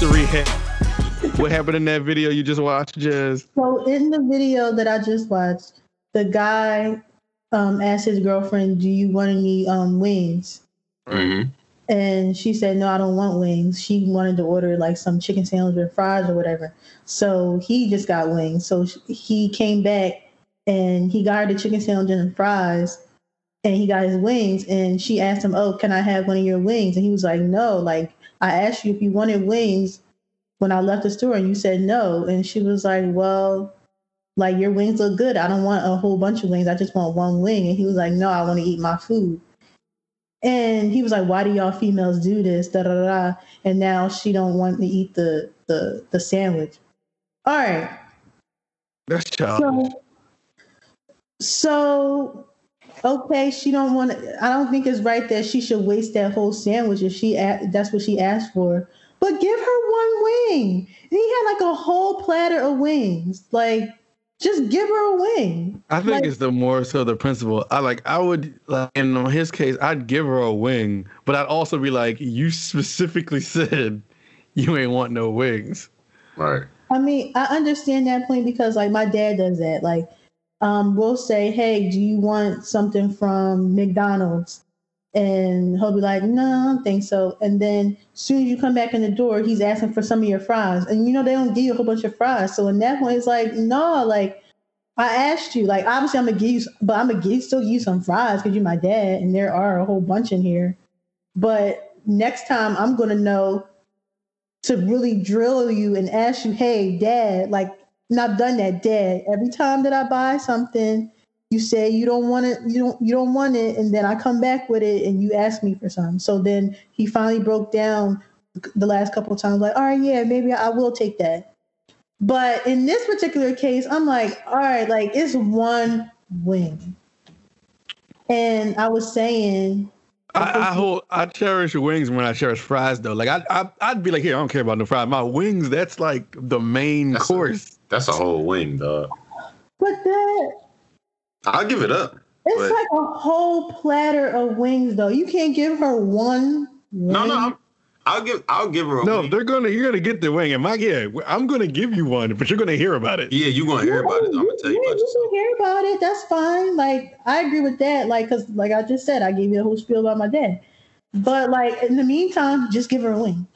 mystery hit. What happened in that video you just watched, Jazz? So in the video that I just watched, the guy um, asked his girlfriend, "Do you want any um, wings?" Mm-hmm. And she said, "No, I don't want wings." She wanted to order like some chicken sandwich with fries or whatever. So he just got wings. So he came back and he got her the chicken sandwich and fries, and he got his wings. And she asked him, "Oh, can I have one of your wings?" And he was like, "No, like I asked you if you wanted wings." When I left the store and you said no, and she was like, Well, like your wings look good. I don't want a whole bunch of wings. I just want one wing. And he was like, no, I want to eat my food. And he was like, why do y'all females do this? Da da da. And now she don't want to eat the the the sandwich. All right. That's childish. So, so okay, she don't want. to I don't think it's right that she should waste that whole sandwich if she that's what she asked for. But give her one wing. And he had like a whole platter of wings. Like just give her a wing. I think like, it's the more so the principle. I like I would like in his case, I'd give her a wing, but I'd also be like, you specifically said you ain't want no wings. Right. I mean, I understand that point because like my dad does that. Like, um, we'll say, Hey, do you want something from McDonald's? And he'll be like, No, I don't think so. And then as soon as you come back in the door, he's asking for some of your fries. And you know, they don't give you a whole bunch of fries. So in that point, it's like, no, like I asked you, like obviously I'm gonna give you, but I'm gonna give, still give you some fries because you're my dad, and there are a whole bunch in here. But next time I'm gonna know to really drill you and ask you, hey, dad, like, and I've done that, dad. Every time that I buy something, you say you don't want it you don't you don't want it and then i come back with it and you ask me for some so then he finally broke down the last couple of times like all right yeah maybe i will take that but in this particular case i'm like all right like it's one wing and i was saying I, I hold I cherish wings when I cherish fries though. Like I, I I'd be like, here, I don't care about the fries. My wings, that's like the main That's a- course. That's a whole wing, dog. but that I'll give it up. it's But- like a whole platter of wings though you can't give her one No, no. I'm, I'll give I'll give her a No, wing. they're gonna you're gonna get the wing. And my yeah, I'm gonna give you one, but you're gonna hear about it. Yeah, you're gonna hear about it. I'm gonna tell you Yeah, about you yourself. can hear about it. That's fine. Like I agree with that. Like, cause like I just said, I gave you a whole spiel about my dad. But like in the meantime, just give her a wing.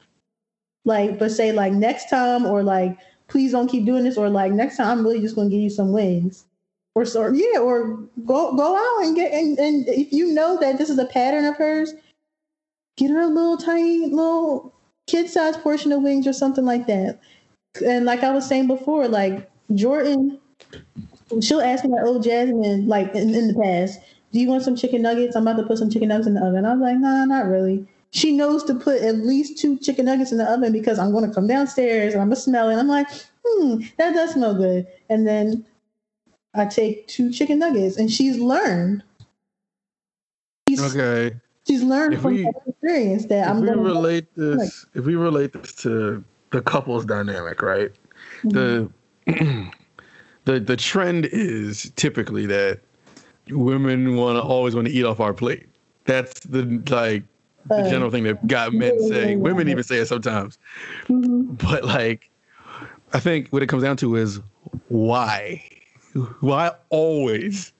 Like, but say like next time, or like please don't keep doing this, or like next time I'm really just gonna give you some wings, or so yeah, or go go out and get and, and if you know that this is a pattern of hers, get her a little tiny little kid sized portion of wings or something like that. And like I was saying before, like Jordan, she'll ask me like, "Oh, Jasmine, like in, in the past, do you want some chicken nuggets? I'm about to put some chicken nuggets in the oven." I was like, "Nah, not really." She knows to put at least two chicken nuggets in the oven because I'm going to come downstairs and I'm gonna smell it. I'm like, "Hmm, that does smell good." And then I take two chicken nuggets, and she's learned. She's, Okay. she's learned If from we- her experience that I'm going to relate this, if we relate this to the couples dynamic, right? The the the trend is typically that women want to always want to eat off our plate. That's the like the general thing that got men saying. Women even say it sometimes. Mhm. But like, I think what it comes down to is why? Why always?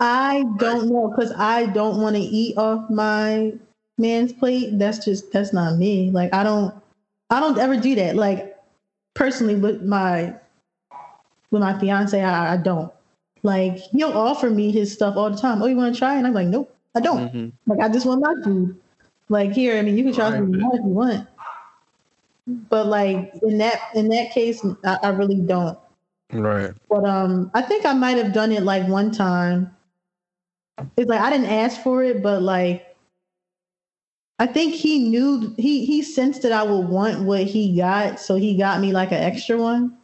I don't know because I don't want to eat off my man's plate. That's just that's not me. Like I don't I don't ever do that. Like personally with my with my fiance, I, I don't. Like he'll offer me his stuff all the time. Oh, you want to try? And I'm like, nope, I don't. Mhm. Like I just want my food. Like here, I mean, you can Right. something more if you want. But like in that in that case, I, I really don't. Right. But um, I think I might have done it like one time. It's like I didn't ask for it, but like I think he knew he he sensed that I would want what he got, so he got me like an extra one,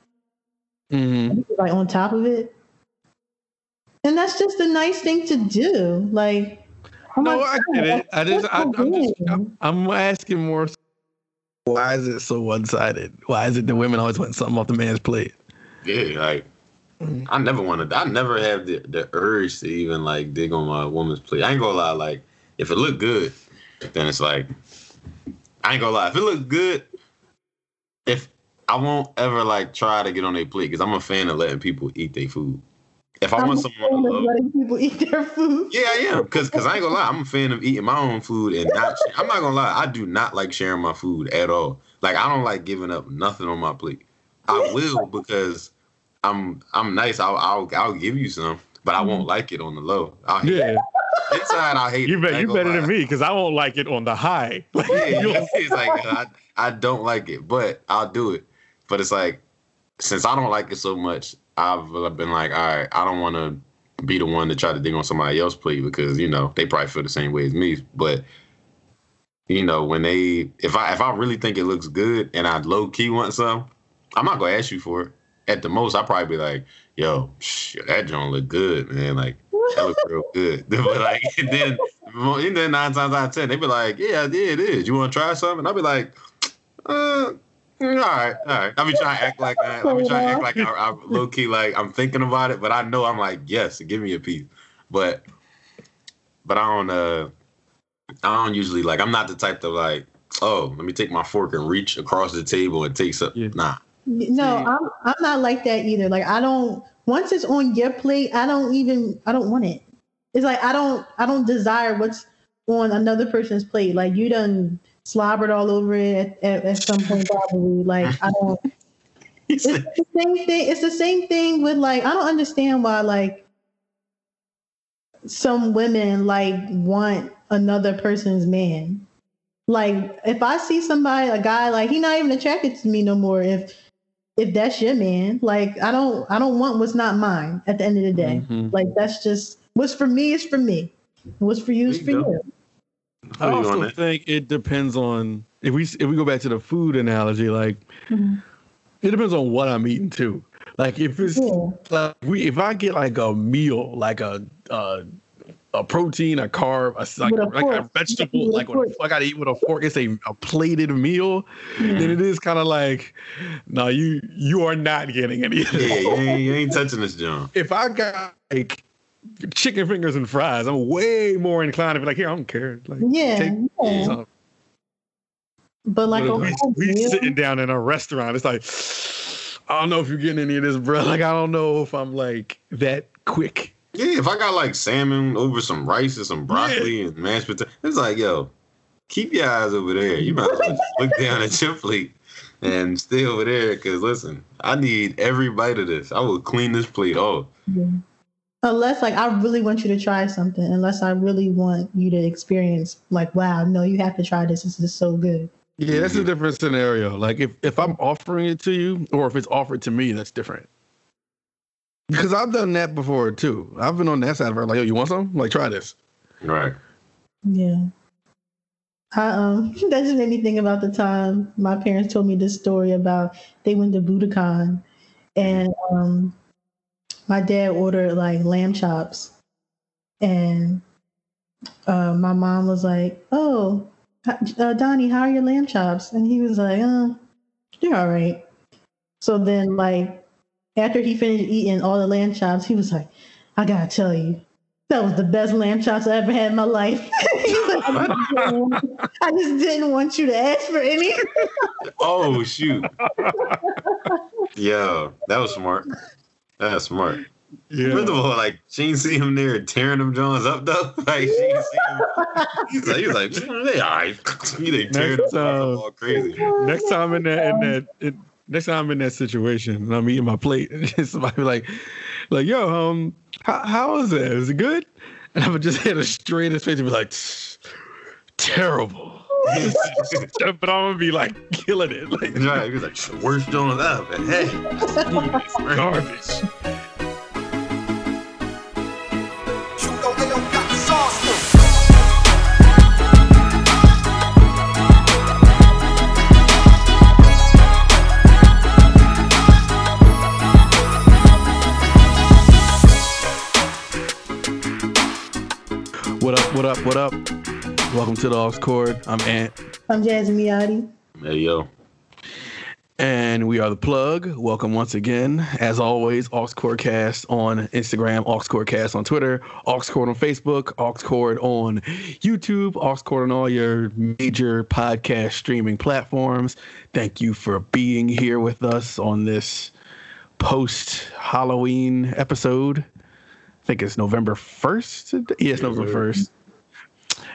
hmm like on top of it. And that's just a nice thing to do. Like, oh No, I God, get it. I just, that's I, I'm, just. I'm, I'm asking more. Why is it so one sided? Why is it the women always want something off the man's plate? Yeah, like I never wanted. I never have the, the urge to even like dig on my woman's plate. I ain't gonna lie. Like if it look good, then it's like I ain't gonna lie. If it looks good, if I won't ever like try to get on their plate because I'm a fan of letting people eat their food. If I I'm want someone to love, letting people eat their food. yeah, I am. Cause, cause I ain't gonna lie, I'm a fan of eating my own food and not. I'm not gonna lie, I do not like sharing my food at all. Like I don't like giving up nothing on my plate. I will because I'm I'm nice. I'll I'll, I'll give you some, but I won't mm-hmm. like it on the low. I hate Yeah, inside. I hate. you it. Bet you gonna better than me because I won't like it on the high. Like, Yeah, you'll- it's like uh, I, I don't like it, but I'll do it. But it's like since I don't like it so much, I've been like, all right, I don't want to be the one to try to dig on somebody else's plate because you know they probably feel the same way as me. But you know when they, if I if I really think it looks good and I low key want some, I'm not gonna ask you for it. At the most, I'll probably be like, yo, shit, that joint look good, man. Like that look real good. but like, and then, and then nine times out of ten, they be like, yeah, yeah, it is. You want to try something? I'll be like, uh, all right, all right. I'll be trying to act like that. I'll be trying to act like I, I low key, like I'm thinking about it, but I know I'm like, yes, give me a piece. But, but I don't, uh, I don't usually like. I'm not the type to like, oh, let me take my fork and reach across the table and take some. Yeah. Nah. No, I'm I'm not like that either. Like I don't once it's on your plate, I don't even I don't want it. It's like I don't I don't desire what's on another person's plate. Like you done slobbered all over it at, at, some point probably. Like I don't it's the same thing. It's the same thing with like I don't understand why like some women like want another person's man. Like if I see somebody, a guy, like he not even attracted to me no more. If if that's your man, like I don't I don't want what's not mine at the end of the day. Mhm. Like that's just what's for me is for me. What's for you is for you. I Feel on also think it depends on if we if we go back to the food analogy, like Mhm. it depends on what I'm eating too. Like if it's Yeah. like we if I get like a meal, like a uh, a protein, a carb, a, like, a like a vegetable, With a like what. I gotta eat with a fork. It's a, a plated meal. Yeah. Then it is kind of like, no, you you are not getting any Yeah, you ain't, you ain't touching this, John. If I got like chicken fingers and fries, I'm way more inclined to be like, here, I don't care. Like, Yeah, take yeah. But like a we, we sitting down in a restaurant. It's like, I don't know if you're getting any of this, bro. Like, I don't know if I'm like that quick. Yeah, if I got like salmon over some rice and some broccoli and mashed potatoes, it's like, yo, keep your eyes over there. You might as well just look down at your plate and stay over there. Cause listen, I need every bite of this. I will clean this plate off. Yeah. Unless like I really want you to try something, unless I really want you to experience like, wow, no, you have to try this. This is so good. Yeah, that's a different scenario. Like, if if I'm offering it to you, or if it's offered to me, that's different. Because I've done that before too. I've been on that side of it. Like, yo, you want some? Like, try this. Right. Yeah. I, um, that just made me think about the time my parents told me this story about they went to Budokan and um, my dad ordered like lamb chops and uh, my mom was like, "Oh, uh, Donnie, how are your lamb chops?" And he was like, "Oh, they're all right." So then, like after he finished eating all the lamb chops, he was like, "I gotta tell you, that was the best lamb chops I ever had in my life." I, just didn't want, I just didn't want you to ask for any. Oh shoot. Yo, that was smart. That's smart. Yeah. First of all, like she ain't see him there tearing them Johns up though. Like she ain't see him. He's like, he's like, "Mm, they all right. He they tearing them uh, all crazy. next time in that in that in, next time I'm in that situation and I'm eating my plate and somebody be like like yo um how, how is it is it good and I would just hit a straight in his face and be like terrible but I'm gonna be like killing it like Right. He's like, worst Johns up. And hey, garbage Hugo Ayo got the sauce. what up what up what up welcome to the AuxCord I'm Ant I'm Jasmine Miotti. hey yo. And we are the plug. Welcome once again. As always, AuxCordcast on Instagram, AuxCordcast on Twitter, AuxCord on Facebook, AuxCord on YouTube, AuxCord on all your major podcast streaming platforms. Thank you for being here with us on this post Halloween episode. I think it's November 1st. Yes, November 1st.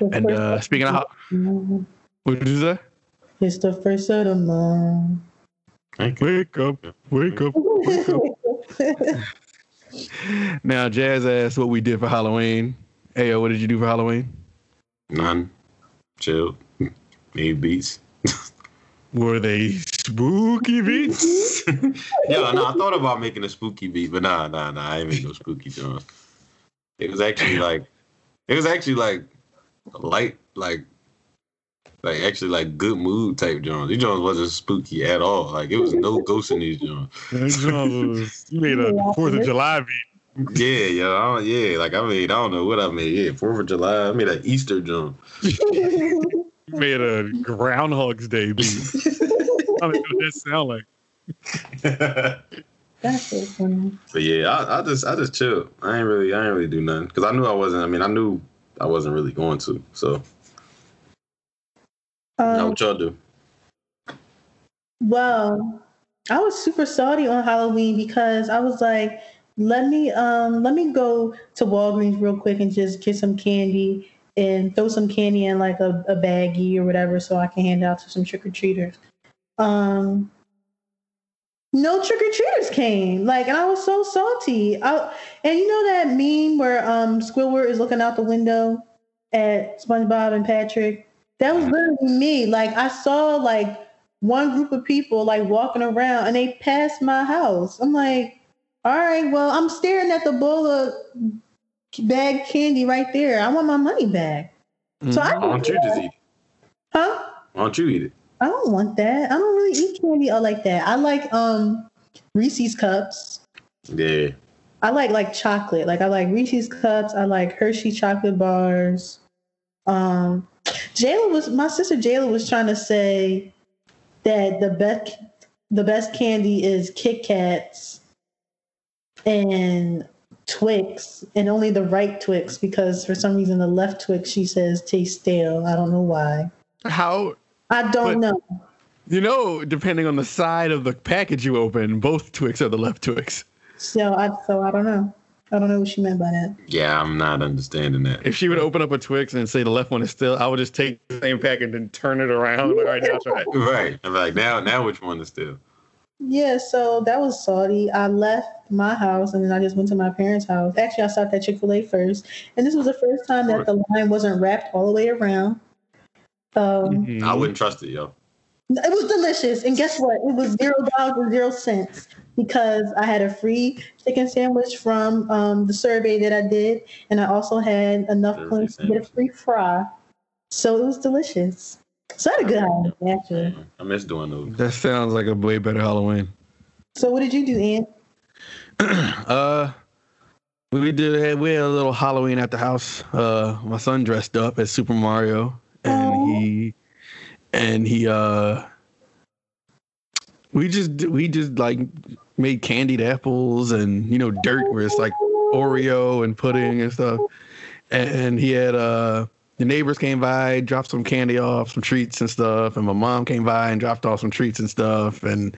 And uh, speaking of, ho- what did you say? it's the first of the month. Wake up, wake up, wake up. Now, Jazz asked what we did for Halloween. Ayo, what did you do for Halloween? None. Chill. Made beats. Were they spooky beats? Yo, no, I thought about making a spooky beat, but nah, nah, nah. I ain't make no spooky joints. It was actually like, it was actually like light, like, like actually like good mood type joints. These joints wasn't spooky at all. Like it was no ghosts in these joints. you made a Fourth of July beat. Yeah, yo, I don't, yeah. Like I made, I don't know what I made. Yeah, Fourth of July. I made an Easter joint. You made a Groundhog's Day beat. I don't know what that sound like. That's so funny. But yeah, I, I just I just chill. I ain't really I ain't really do nothing because I knew I wasn't. I mean, I knew I wasn't really going to. So now Um, what y'all do? Well, I was super salty on Halloween because I was like, let me um let me go to Walgreens real quick and just get some candy and throw some candy in like a, a baggie or whatever so I can hand out to some trick or treaters. Um no trick or treaters came. Like and I was so salty. I, and you know that meme where um Squidward is looking out the window at SpongeBob and Patrick? That was literally me. Like I saw like one group of people like walking around and they passed my house. I'm like, all right, well, I'm staring at the bowl of bag candy right there. I want my money back. So I Why don't you just eat it? huh? Why don't you eat it? I don't want that. I don't really eat candy all like that. I like um Reese's cups. Yeah. I like like chocolate. Like I like Reese's cups. I like Hershey chocolate bars. Um, Jayla was my sister. Jayla was trying to say that the best the best candy is Kit Kats and Twix, and only the right Twix because for some reason the left Twix she says tastes stale. I don't know why. How I don't But- know. you know, depending on the side of the package you open, both Twix are the left Twix. So I so I don't know. I don't know what she meant by that. Yeah, I'm not understanding that. If she would open up a Twix and say the left one is still, I would just take the same package and turn it around. Like, all right, now try it. Right. I'm like now now which one is still? Yeah, so that was salty. I left my house and then I just went to my parents' house. Actually, I stopped at Chick fil A first. And this was the first time that the line wasn't wrapped all the way around. Um. I wouldn't trust it, yo. It was delicious. And guess what? It was zero dollars and zero cents because I had a free chicken sandwich from um, the survey that I did. And I also had enough Free points to get a free fry. So it was delicious. So I had a good Halloween, actually. I miss doing those. That sounds like a way better Halloween. So what did you do, Ann? uh, we did we had a little Halloween at the house. Uh, my son dressed up as Super Mario, and Aw. He and he uh, we just we just like made candied apples and you know dirt where it's like Oreo and pudding and stuff. And he had uh the neighbors came by, dropped some candy off, some treats and stuff, and my mom came by and dropped off some treats and stuff, and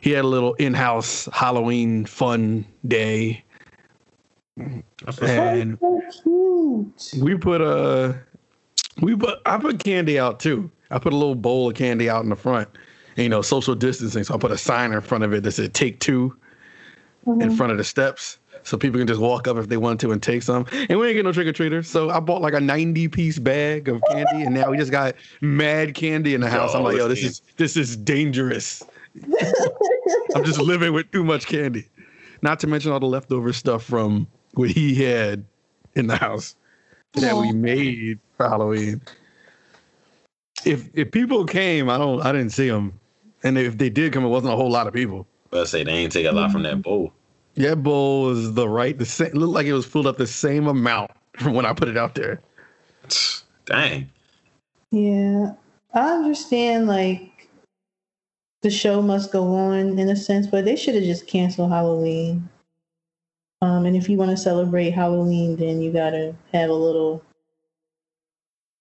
he had a little in-house Halloween fun day. That's. And So cute. we put a we put I put candy out too. I put a little bowl of candy out in the front. And, you know, social distancing. So I put a sign in front of it that said "Take two in Mhm. front of the steps, so people can just walk up if they want to and take some. And we ain't get no trick or treaters. So I bought like a ninety piece bag of candy, and now we just got mad candy in the house. I'm like, yo, this is this is dangerous. I'm just living with too much candy. Not to mention all the leftover stuff from what he had in the house that we made for Halloween. If if people came, I don't I didn't see them, and if they did come, it wasn't a whole lot of people. But I say they ain't take a lot from that mm-hmm. bowl. That bowl was the right the same. Looked like it was filled up the same amount from when I put it out there. Dang. Yeah, I understand. Like, the show must go on in a sense, but they should have just canceled Halloween. Um, and if you want to celebrate Halloween, then you gotta have a little.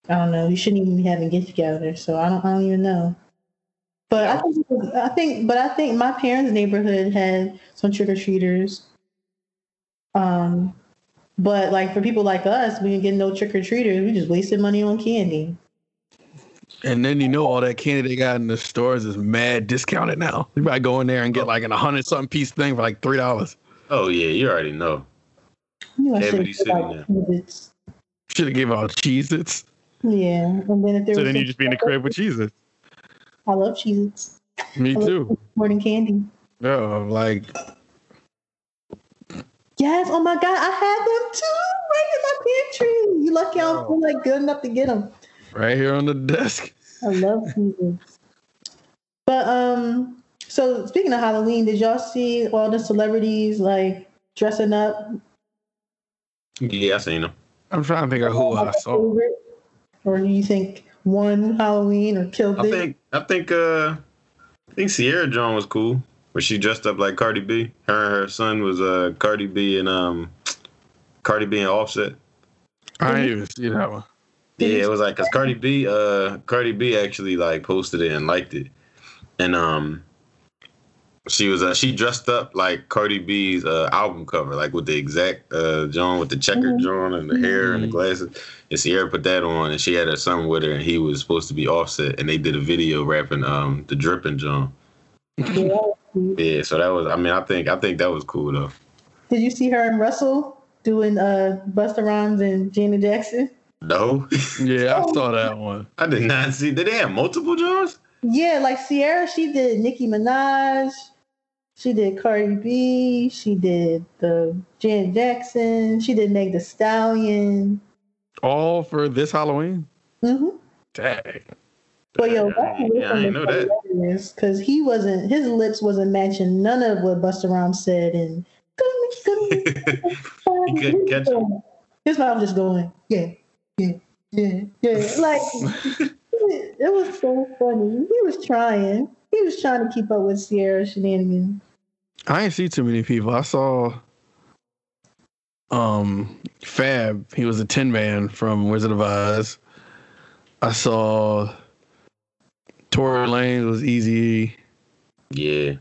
I don't know. You shouldn't even be having get together. So I don't. I don't even know. But I think. I think. But I think my parents' neighborhood had some trick or treaters. Um, but like for people like us, we didn't get no trick or treaters. We just wasted money on candy. And then you know all that candy they got in the stores is mad discounted now. You might go in there and get like an hundred something piece thing for like three dollars. Oh yeah, you already know. You know, I Cavity should've City got now. Cheez-Its. Should have gave out Cheez Its. Yeah, and then if there So was then you some- just be in the crib with Cheez Its. I love Cheez-Its. Me I too. more than candy. Yeah, like Yes, oh my god, I had them too, right in my pantry. You lucky I don't feel like good enough to get them. right here on the desk. I love Cheez-Its. But um, so speaking of Halloween, did y'all see all the celebrities like dressing up? Yeah, I seen them. I'm trying to think of who I saw. Or do you think one Halloween or killed I it? think I think uh I think Ciara John was cool. Where she dressed up like Cardi B. Her and her son was uh Cardi B and um Cardi B and Offset. I didn't even see that one. Yeah, it was like cause Cardi B uh Cardi B actually like posted it and liked it. And um she was uh she dressed up like Cardi B's uh album cover, like with the exact uh John with the checkered Mhm. And the hair and the Mhm. glasses. And Ciara put that on and she had her son with her and he was supposed to be offset and they did a video rapping um the dripping John. Yeah. Yeah, so that was I mean I think I think that was cool though. Did you see her and Russell doing uh Busta Rhymes and Janet Jackson? No. Yeah, I saw that one. I did not see did they have multiple Johns? Yeah, like Ciara, she did Nicki Minaj, she did Cardi B, she did the Janet Jackson, she did Meg Thee Stallion. All for this Halloween. hmm Dang. But yo, Yeah, I didn't know that. because he wasn't, his lips wasn't matching none of what Busta Rhymes said, and He couldn't catch him. His mouth just going, yeah, yeah, yeah, yeah. Like it was so funny. He was trying. He was trying to keep up with Ciara shenanigans. I didn't see too many people. I saw um Fab. He was a Tin Man from Wizard of Oz. I saw Tory Lanez was easy. Yeah.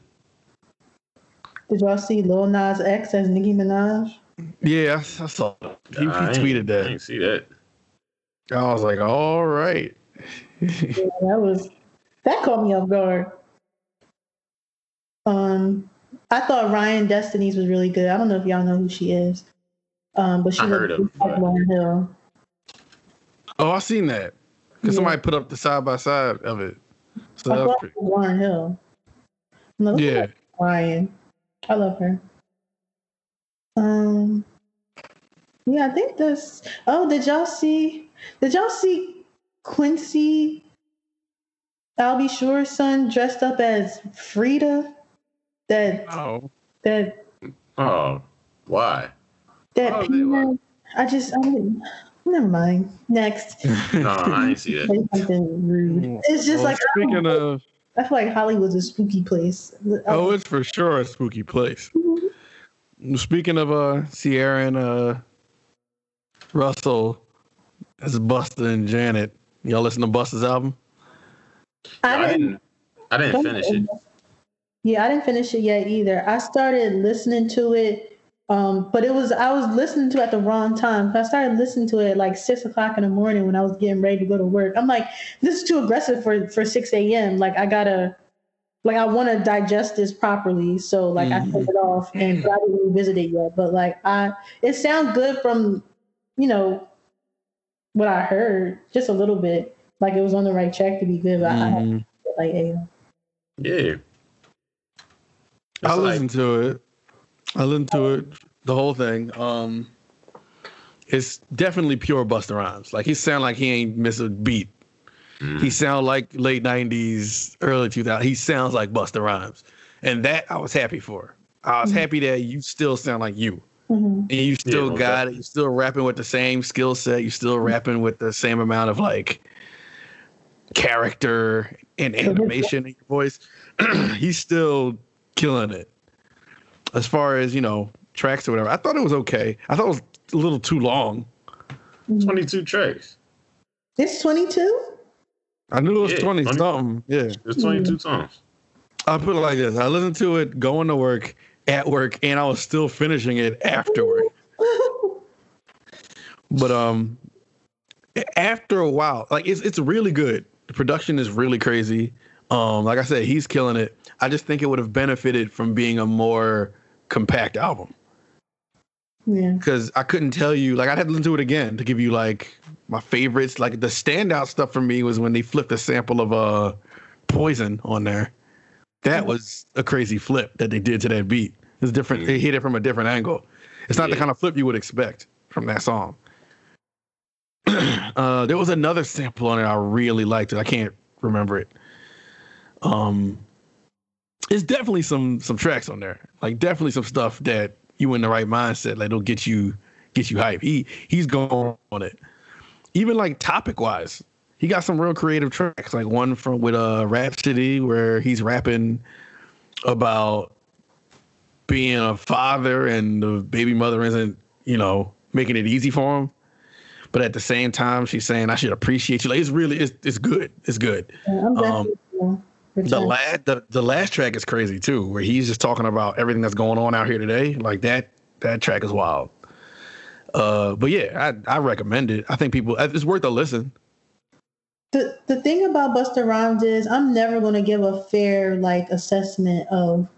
Did y'all see Lil Nas X as Nicki Minaj? Yeah, I, I saw. He, he Nah, I ain't- tweeted I that. didn't see that. I was like, all right. Yeah, that was that caught me off guard. Um, I thought Ryan Destiny's was really good. I don't know if y'all know who she is. Um, but she I was heard of her, but- Lauryn Hill. oh, I seen that. Cause Yeah. somebody put up the side by side of it. So I that was thought pretty. it Lauryn Hill. No, Yeah. Ryan. I love her. Um yeah, I think this oh, did y'all see did y'all see Quincy I'll be sure, son dressed up as Frida? That Oh, that Oh, why? that Oh, they peanut I just I didn't never mind. Next. No, I ain't see that. Say something rude. It's just Well, like speaking know. of, I feel like Hollywood's a spooky place. oh, it's for sure a spooky place. Speaking of uh Ciara and uh Russell, that's Busta and Janet. Y'all listen to Busta's album? I didn't I didn't finish it. Yeah, I didn't finish it yet either. I started listening to it, um, but it was I was listening to it at the wrong time. I started listening to it at like six o'clock in the morning when I was getting ready to go to work. I'm like, this is too aggressive for for six a.m. Like I gotta, like I want to digest this properly. So like I Mhm. took it off and I didn't revisit it yet. But like I, it sounds good from, you know, what I heard, just a little bit. Like it was on the right track to be good. But I, I like, hey, Yeah. I It's like- listened to it. I listened to it, the whole thing. Um, it's definitely pure Busta Rhymes. Like he sound like he ain't miss a beat. Mm. He sound like late '90s, early 2000s. He sounds like Busta Rhymes, and that I was happy for. I was Mhm. happy that you still sound like you, mhm. and you still no got it. You still rapping with the same skill set. You still rapping with the same amount of like character and animation in your voice, he's still killing it. As far as you know, tracks or whatever, I thought it was okay. I thought it was a little too long. 22 tracks. It's 22. I knew it was Yeah, twenty 20. something. Yeah, It's 22 songs. I put it like this: I listened to it going to work, at work, and I was still finishing it after work. But um, after a while, like it's it's really good. The production is really crazy. Um, like I said, he's killing it. I just think it would have benefited from being a more compact album yeah. because I couldn't tell you. Like I'd have to listen to it again to give you like my favorites. Like the standout stuff for me was when they flipped a sample of uh Poison on there. That was a crazy flip that they did to that beat. It's different. They hit it from a different angle. It's not the kind of flip you would expect from that song. uh, there was another sample on it I really liked it. I can't remember it. Um, it's definitely some some tracks on there. Like definitely some stuff that you in the right mindset. Like it'll get you get you hype. He he's going on it. Even like topic wise, he got some real creative tracks. Like one from with uh Rapsody where he's rapping about being a father and the baby mother isn't, you know, making it easy for him. But at the same time, she's saying I should appreciate you. Like it's really it's it's good. It's good. Yeah, um, The last the, the last track is crazy too, where he's just talking about everything that's going on out here today. Like that that track is wild. Uh, but yeah, I I recommend it. I think people it's worth a listen. the the thing about Busta Rhymes is I'm never going to give a fair like assessment of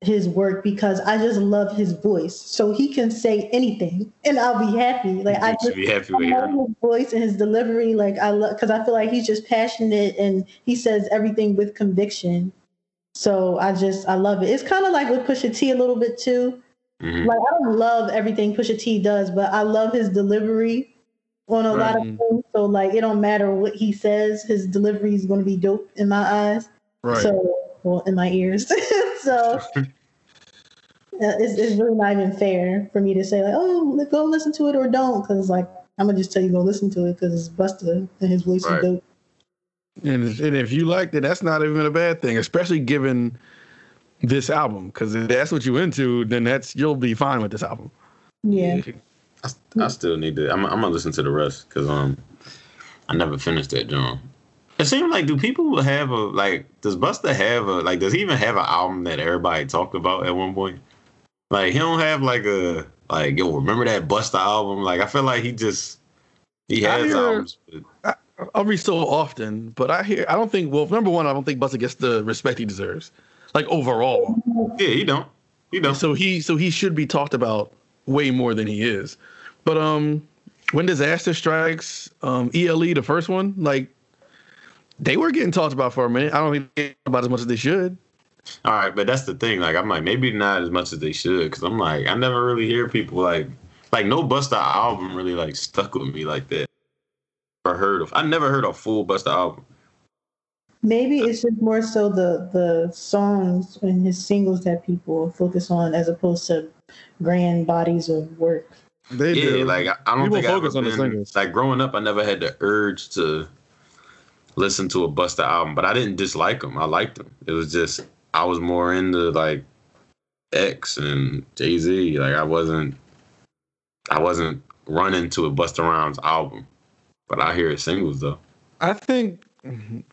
his work because I just love his voice. So he can say anything and I'll be happy. Like I just should be happy I with love his voice and his delivery. Like I love because I feel like he's just passionate and he says everything with conviction. So I just I love it. It's kind of like with Pusha T a little bit too. Mhm. Like I don't love everything Pusha T does, but I love his delivery on a lot of things. So like it don't matter what he says, his delivery is going to be dope in my eyes. Right. So well, in my ears. so uh, it's, it's really not even fair for me to say like, oh, go listen to it or don't, because like I'm gonna just tell you go listen to it because it's Busta and his voice Right. is dope. And, if- and if you liked it, that's not even a bad thing, especially given this album. Because if that's what you into, then that's you'll be fine with this album. Yeah. I, I still need to. I'm, I'm gonna listen to the rest because um, I never finished that John. It seems like do people have a like? Does Busta have a like? Does he even have an album that everybody talked about at one point? Like he don't have like a like yo. Remember that Busta album? Like I feel like he just he I has hear- albums. But every so often, but I hear I don't think. Well, number one, I don't think Busta gets the respect he deserves, like overall. yeah, he don't. He don't. So he so he should be talked about way more than he is. But um, when disaster strikes, um, ELE the first one, like they were getting talked about for a minute. I don't think they about as much as they should. All right, but that's the thing. Like, I'm like, maybe not as much as they should, because I'm like, I never really hear people like, like no Busta album really like stuck with me like that. Or heard of? I never heard a full Busta album. Maybe it's just more so the the songs and his singles that people focus on as opposed to grand bodies of work. They yeah, do. like I, I don't People think I focus ever on the singles. like growing up. I never had the urge to listen to a Busta album, but I didn't dislike them. I liked them. It was just I was more into like X and Jay Z. Like I wasn't, I wasn't running to a Busta Rhymes album, but I hear his singles though. I think,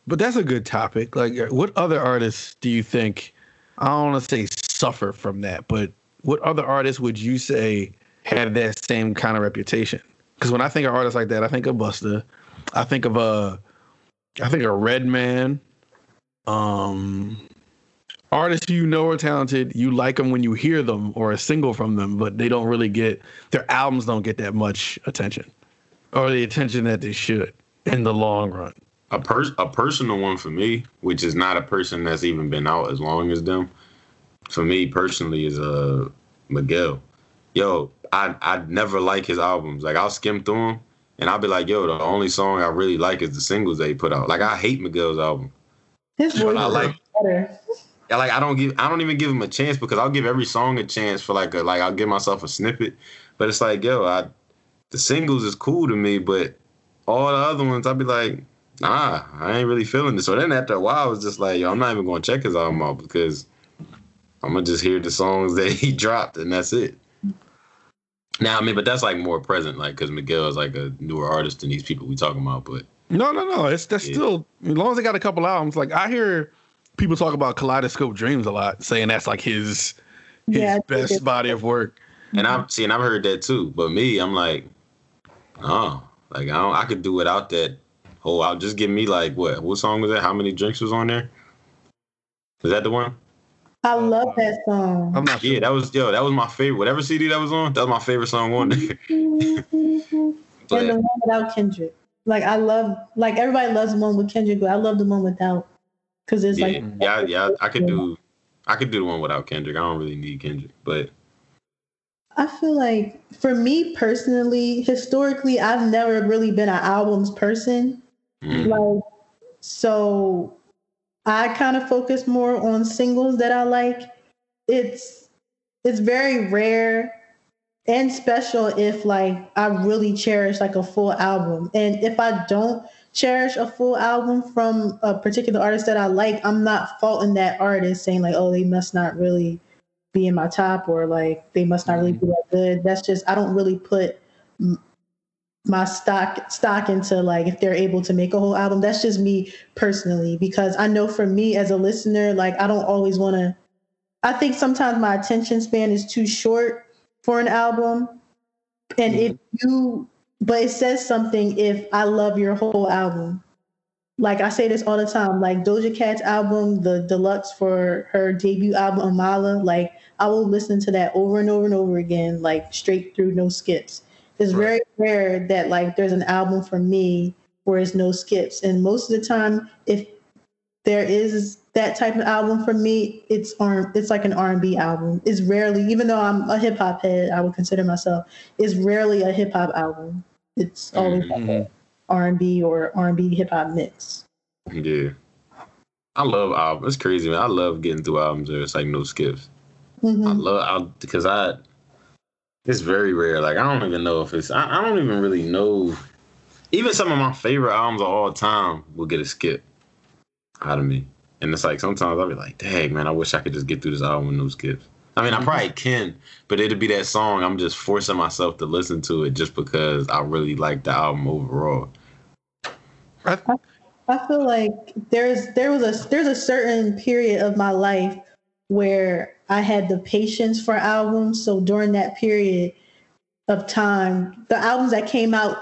but that's a good topic. Like, what other artists do you think? I don't want to say suffer from that, but what other artists would you say had that same kind of reputation? Because when I think of artists like that, I think of Busta. I think of a, I think of Redman. Um, artists you know are talented. You like them when you hear them or a single from them, but they don't really get their albums don't get that much attention, or the attention that they should in the long run. a pers- a personal one for me, which is not a person that's even been out as long as them. For me personally, is uh Miguel. Yo, I I never like his albums. Like I'll skim through them and I'll be like, yo, the only song I really like is the singles they put out. Like I hate Miguel's album. His voice I is like better. yeah, like I don't give I don't even give him a chance because I'll give every song a chance for like a like I'll give myself a snippet. But it's like, yo, I the singles is cool to me, but all the other ones I'll be like, nah, I ain't really feeling this. So then after a while, I was just like, yo, I'm not even gonna check his album out because I'm gonna just hear the songs that he dropped and that's it. Now, I mean, but that's like more present, like because Miguel is like a newer artist than these people we talking about. But No, no, no. It's that's Yeah. still as long as they got a couple albums. Like I hear people talk about Kaleidoscope Dreams a lot, saying that's like his his Yeah, best body of work. and I'm see, and I've heard that too. But me, I'm like, oh, like I don't, I could do without that whole. I'll just give me like what? What song was that? How many drinks was on there? Is that the one? I love that song. I'm not Yeah, sure. that was yo. That was my favorite. Whatever CD that was on, that was my favorite song on there. and the one without Kendrick. Like I love, like everybody loves the one with Kendrick, but I love the one without, because it's yeah, like yeah, yeah. I could do, I could do the one without Kendrick. I don't really need Kendrick, but I feel like for me personally, historically, I've never really been an albums person. mm, Like, so I kind of focus more on singles that I like. It's it's very rare and special if like I really cherish like a full album. And if I don't cherish a full album from a particular artist that I like, I'm not faulting that artist saying like, oh, they must not really be in my top or like they must not really mm-hmm. be that good. That's just I don't really put my stock stock into like if they're able to make a whole album. That's just me personally because I know for me as a listener, like I don't always want to. I think sometimes my attention span is too short for an album, and if mm-hmm. you, but it says something if I love your whole album. Like I say this all the time, like Doja Cat's album, the deluxe for her debut album Amala, like I will listen to that over and over and over again, like straight through, no skips. It's very rare that like there's an album for me where it's no skips, and most of the time, if there is that type of album for me, it's R it's like an R and B album. It's rarely, even though I'm a hip hop head, I would consider myself. It's rarely a hip hop album. It's always like Mhm. a R and B or R and B hip hop mix. yeah. I love albums. It's crazy, man. I love getting through albums where it's like no skips. I Mhm. love I, because I. It's very rare. Like I don't even know if it's. I, I don't even really know. Even some of my favorite albums of all time will get a skip out of me, and it's like sometimes I'll be like, "Dang, man, I wish I could just get through this album with no skips." I mean, I mm-hmm. probably can, but it'll be that song. I'm just forcing myself to listen to it just because I really like the album overall. I, I feel like there's there was a there's a certain period of my life where I had the patience for albums. So during that period of time, the albums that came out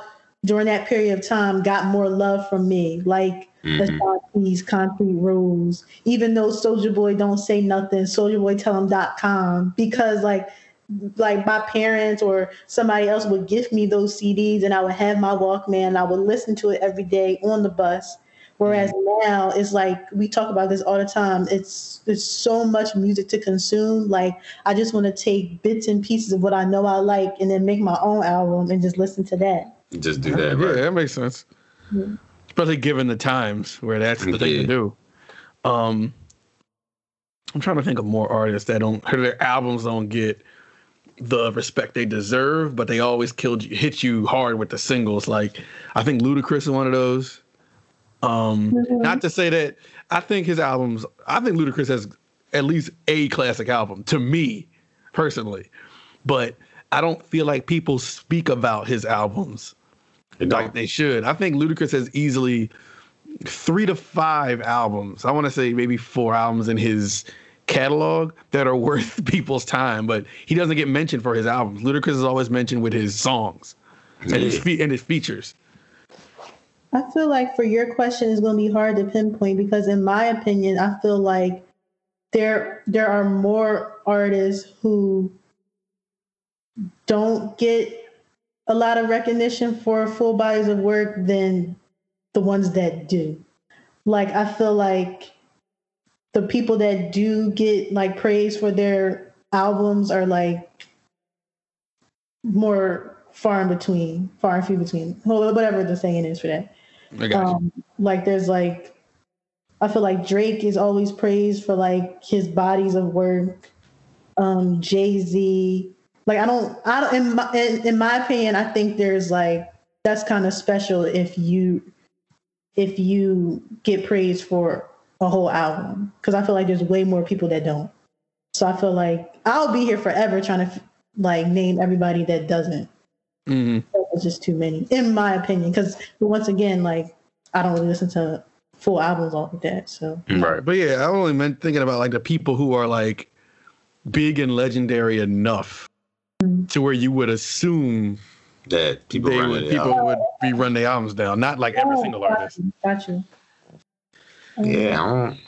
during that period of time got more love from me. Like Mhm. Ashanti's Concrete Rose. Even though Soulja Boy don't say nothing, Soulja Boy tell him.com because like like my parents or somebody else would gift me those CDs and I would have my Walkman I would listen to it every day on the bus. Whereas now it's like we talk about this all the time. It's it's so much music to consume. Like I just want to take bits and pieces of what I know I like and then make my own album and just listen to that. Just do that, yeah, that makes sense. Yeah. Especially given the times where that's the thing Yeah. to do. Um, I'm trying to think of more artists that don't their albums don't get the respect they deserve, but they always killed you, hit you hard with the singles. Like I think Ludacris is one of those. Um, Mhm. not to say that I think his albums. I think Ludacris has at least a classic album to me personally, but I don't feel like people speak about his albums It like they should. I think Ludacris has easily three to five albums. I want to say maybe four albums in his catalog that are worth people's time, but he doesn't get mentioned for his albums. Ludacris is always mentioned with his songs and his Yeah. fe- and his features. I feel like for your question is going to be hard to pinpoint because in my opinion, I feel like there there are more artists who don't get a lot of recognition for full bodies of work than the ones that do. Like I feel like the people that do get like praise for their albums are like more far in between, far and few between. Whatever the saying is for that. I got. Um, like there's like, I feel like Drake is always praised for like his bodies of work. Um, Jay Z, like I don't, I don't. In my, in, in my opinion, I think there's like that's kind of special if you if you get praised for a whole album because I feel like there's way more people that don't. So I feel like I'll be here forever trying to like name everybody that doesn't. hmm It's just too many, in my opinion. Because once again, like I don't really listen to full albums off of that. So Right. But yeah, I only meant thinking about like the people who are like big and legendary enough mm-hmm. to where you would assume That people they would people out. would be run their albums down. Not like every Oh, single got artist. you, Got you. Yeah, I don't,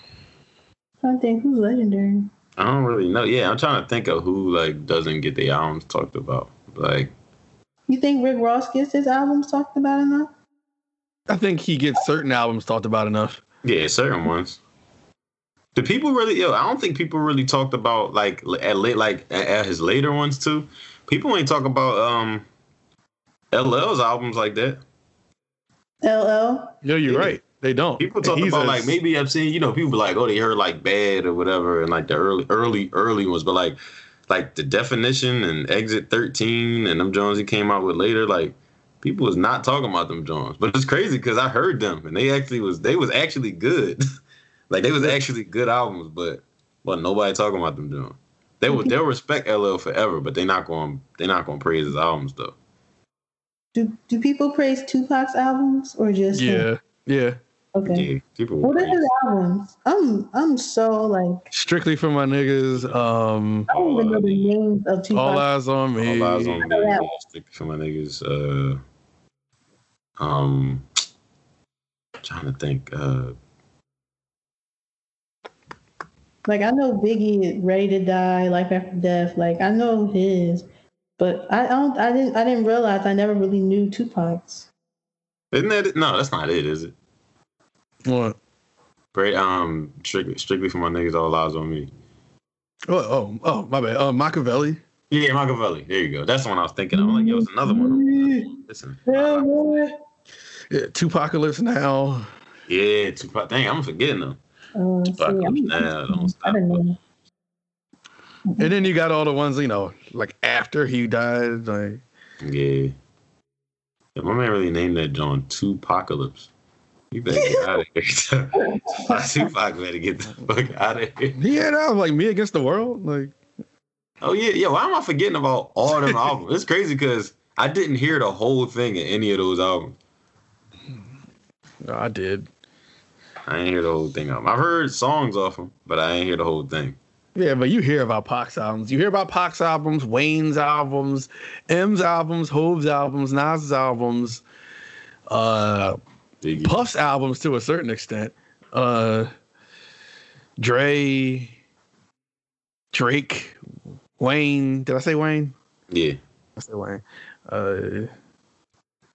I think who's legendary. I don't really know. Yeah, I'm trying to think of who like doesn't get the albums talked about. Like, You think Rick Ross gets his albums talked about enough? I think he gets certain albums talked about enough. yeah, certain ones. Do people really? Yo, I don't think people really talked about like at late, like at, at his later ones too. People ain't talk about um LL's albums like that. LL. No, you're Yeah. right. They don't. People talk about a- like maybe I've seen you know people be like oh they heard like bad or whatever and like the early early early ones, but like like the definition and exit thirteen and them Jones he came out with later like people was not talking about them Jones, but it's crazy because I heard them and they actually was they was actually good, like they was actually good albums, but well nobody talking about them Jones. They will they'll respect LL forever, but they not going they not going to praise his albums though. Do do people praise Tupac's albums or just him? yeah, yeah. Okay. Yeah, people. What are his albums? I'm I'm so like Strictly for my niggas. Um, I don't even know the names of Tupac. all eyes on me. All eyes on me. know that Yeah, stick for my niggas. Uh, um, trying to think. Uh, Like I know Biggie, Ready to Die, Life After Death. Like I know his, but I don't. I didn't. I didn't realize I never really knew Tupac's. isn't that it? No, that's not it, is it? What? Great. Um, strictly, strictly for my niggas. All eyes on me. Oh, oh, oh, my bad. Uh, Machiavelli. Yeah, Machiavelli. There you go. That's the one I was thinking. of. I'm like, yo, it's another one. Listen. Yeah, boy. Yeah, Tupacalypse now. Yeah, Tupac. Dang, I'm forgetting them. Uh, see, now. Don't I stop. don't know. And then you got all the ones, you know, like after he died. Like, Yeah. yeah. My man really named that John Tupacalypse. You better get out of here. Tupac better get the fuck out of here. yeah, that was like me against the world. Like, Oh yeah, yeah. Why am I forgetting about all them albums? It's crazy because I didn't hear the whole thing in any of those albums. no, I did. I ain't hear the whole thing. I've heard songs off them, but I ain't hear the whole thing. Yeah, but you hear about Pac's albums. You hear about Pac's albums, Wayne's albums, Em's albums, Hove's albums, Nas's albums, uh, Biggie. Puff's albums to a certain extent. Uh, Dre, Drake, Wayne. Did I say Wayne? Yeah, I said Wayne. Uh,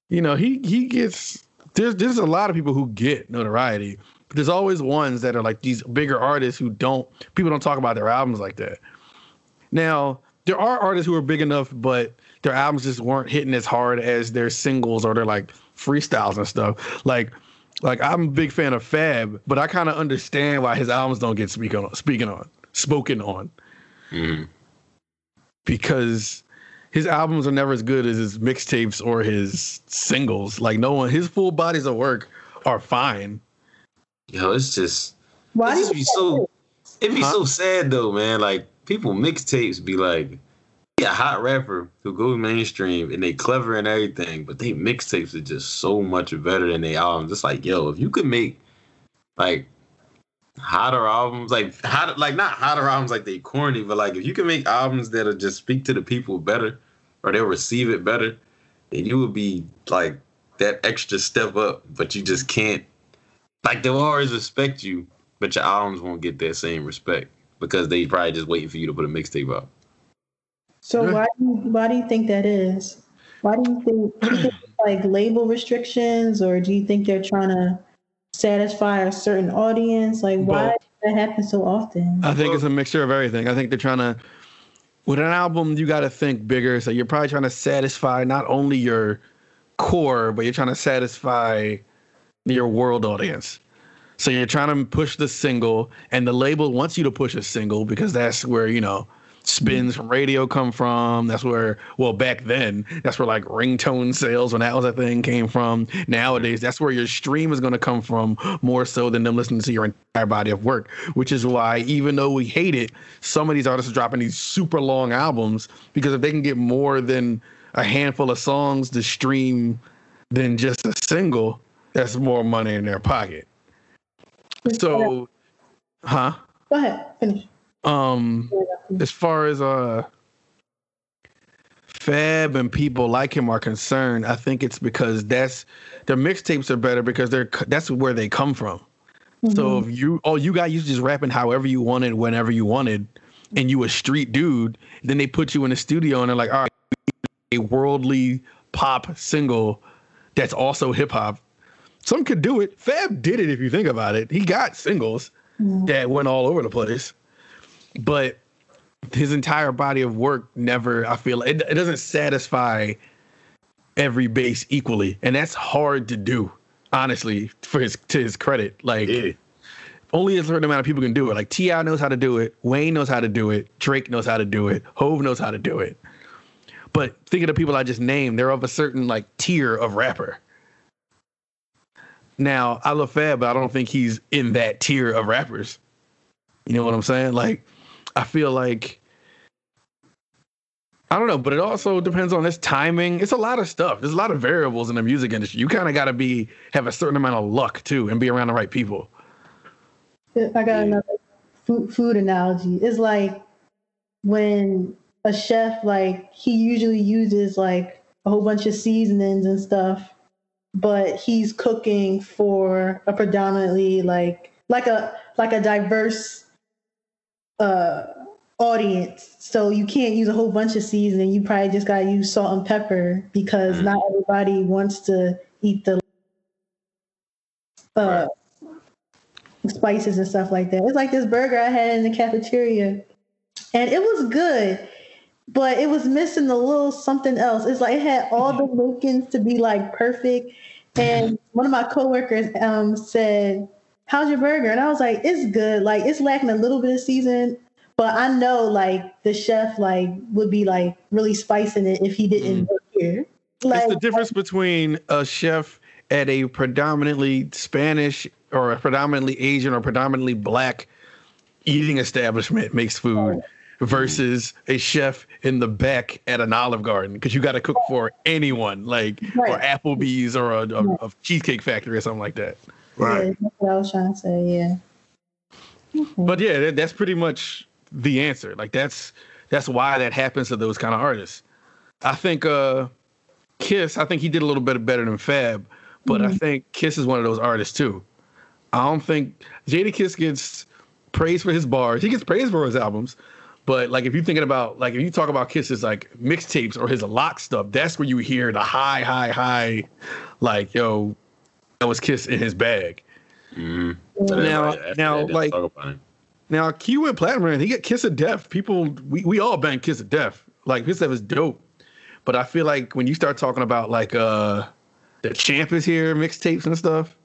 you know, he he gets there's there's a lot of people who get notoriety, but there's always ones that are like these bigger artists who don't people don't talk about their albums like that. Now, there are artists who are big enough, but their albums just weren't hitting as hard as their singles or their like freestyles and stuff. Like like I'm a big fan of Fab, but I kind of understand why his albums don't get speaking on speaking on spoken on hmm because his albums are never as good as his mixtapes or his singles. Like no one, his full bodies of work are fine. yo, it's just Why do it you be so. It'd be Huh? so sad though, man. Like people mixtapes be like, yeah, hot rapper who goes mainstream and they clever and everything, but they mixtapes are just so much better than they albums. It's like, yo, if you could make like hotter albums, like hot, like not hotter albums like they corny, but like if you can make albums that'll just speak to the people better or they'll receive it better, then you would be like that extra step up. But you just can't. Like they'll always respect you, but your albums won't get that same respect because they probably just waiting for you to put a mixtape out. So Yeah. why do you, why do you think that is? Why do you think, do you think like label restrictions, or do you think they're trying to satisfy a certain audience? Like why Both. does that happen so often? I think it's a mixture of everything. I think they're trying to, with an album, you got to think bigger. So you're probably trying to satisfy not only your core, but you're trying to satisfy your world audience. So you're trying to push the single, and the label wants you to push a single because that's where you know spins from radio come from. That's where, well, back then, that's where like ringtone sales, when that was a thing, came from. Nowadays, that's where your stream is going to come from more so than them listening to your entire body of work, which is why, even though we hate it, some of these artists are dropping these super long albums because if they can get more than a handful of songs to stream than just a single, that's more money in their pocket. So, huh? Go ahead, finish. Um, as far as uh Fab and people like him are concerned, I think it's because that's their mixtapes are better because they're that's where they come from. So if you all you got used to just rapping however you wanted, whenever you wanted, and you a street dude, then they put you in the studio and they're like, all right, a worldly pop single that's also hip hop. Some could do it. Fab did it if you think about it. He got singles that went all over the place. But his entire body of work never I feel it, it doesn't satisfy every base equally. And that's hard to do, honestly, for his to his credit. Like Yeah. only a certain amount of people can do it. Like T.I. knows how to do it, Wayne knows how to do it, Drake knows how to do it, Hove knows how to do it. But think of the people I just named, they're of a certain like tier of rapper. Now I love Fab, but I don't think he's in that tier of rappers. You know what I'm saying? Like, I feel like I don't know, but it also depends on this timing. It's a lot of stuff. There's a lot of variables in the music industry. You kind of got to be have a certain amount of luck too, and be around the right people. I got another food, food analogy. It's like when a chef, like he usually uses like a whole bunch of seasonings and stuff, but he's cooking for a predominantly like like a like a diverse uh audience. So you can't use a whole bunch of seasoning. You probably just gotta use salt and pepper because Mm. not everybody wants to eat the uh spices and stuff like that. It's like this burger I had in the cafeteria, and it was good, but it was missing a little something else. It's like it had all the makings to be like perfect. And one of my coworkers um, said, "How's your burger?" And I was like, "It's good. Like it's lacking a little bit of season." But I know like the chef like would be like really spicing it if he didn't mm. work here. Like it's the difference between a chef at a predominantly Spanish or a predominantly Asian or predominantly black eating establishment makes food versus a chef in the back at an Olive Garden because you got to cook for anyone, like or Applebee's or a, a, a cheesecake factory or something like that. Yeah, that's what I was trying to say. Yeah. But yeah, that, that's pretty much the answer. Like that's that's why that happens to those kind of artists. I think uh Kiss, I think he did a little bit better than Fab, but I think Kiss is one of those artists too. I don't think Jadakiss gets praised for his bars. He gets praised for his albums. But like if you're thinking about like if you talk about Kiss's like mixtapes or his lock stuff, that's where you hear the high, high, high, like yo, was Kiss in his bag. Mhm. Now- Everybody- now, like- talk about him. Now, Q went platinum. He got Kiss of Death. People, we, we all bang Kiss of Death. Like Kiss of Death is dope. But I feel like when you start talking about like uh the Champ is here mixtapes and stuff,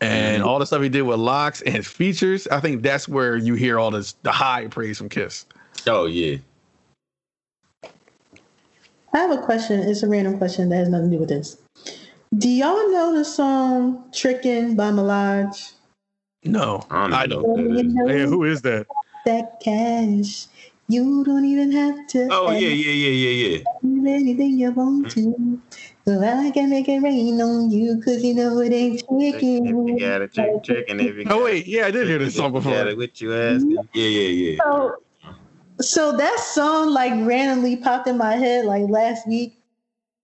and all the stuff he did with LOX and his features, I think that's where you hear all this the high praise from Kiss. Oh yeah. I have a question. It's a random question that has nothing to do with this. Do y'all know the song "Trickin'" by Mullage? No, I don't I know. don't. Hey, who is that? That cash, you don't even have to. Oh ask yeah, yeah, yeah, yeah, yeah. anything you want to. So I can make it rain on you, cause you know it ain't chicken. a chicken, chicken if you Oh wait, yeah, I did hear this song before. what you asking? Mm-hmm. Yeah, yeah, yeah. So, so that song like randomly popped in my head like last week.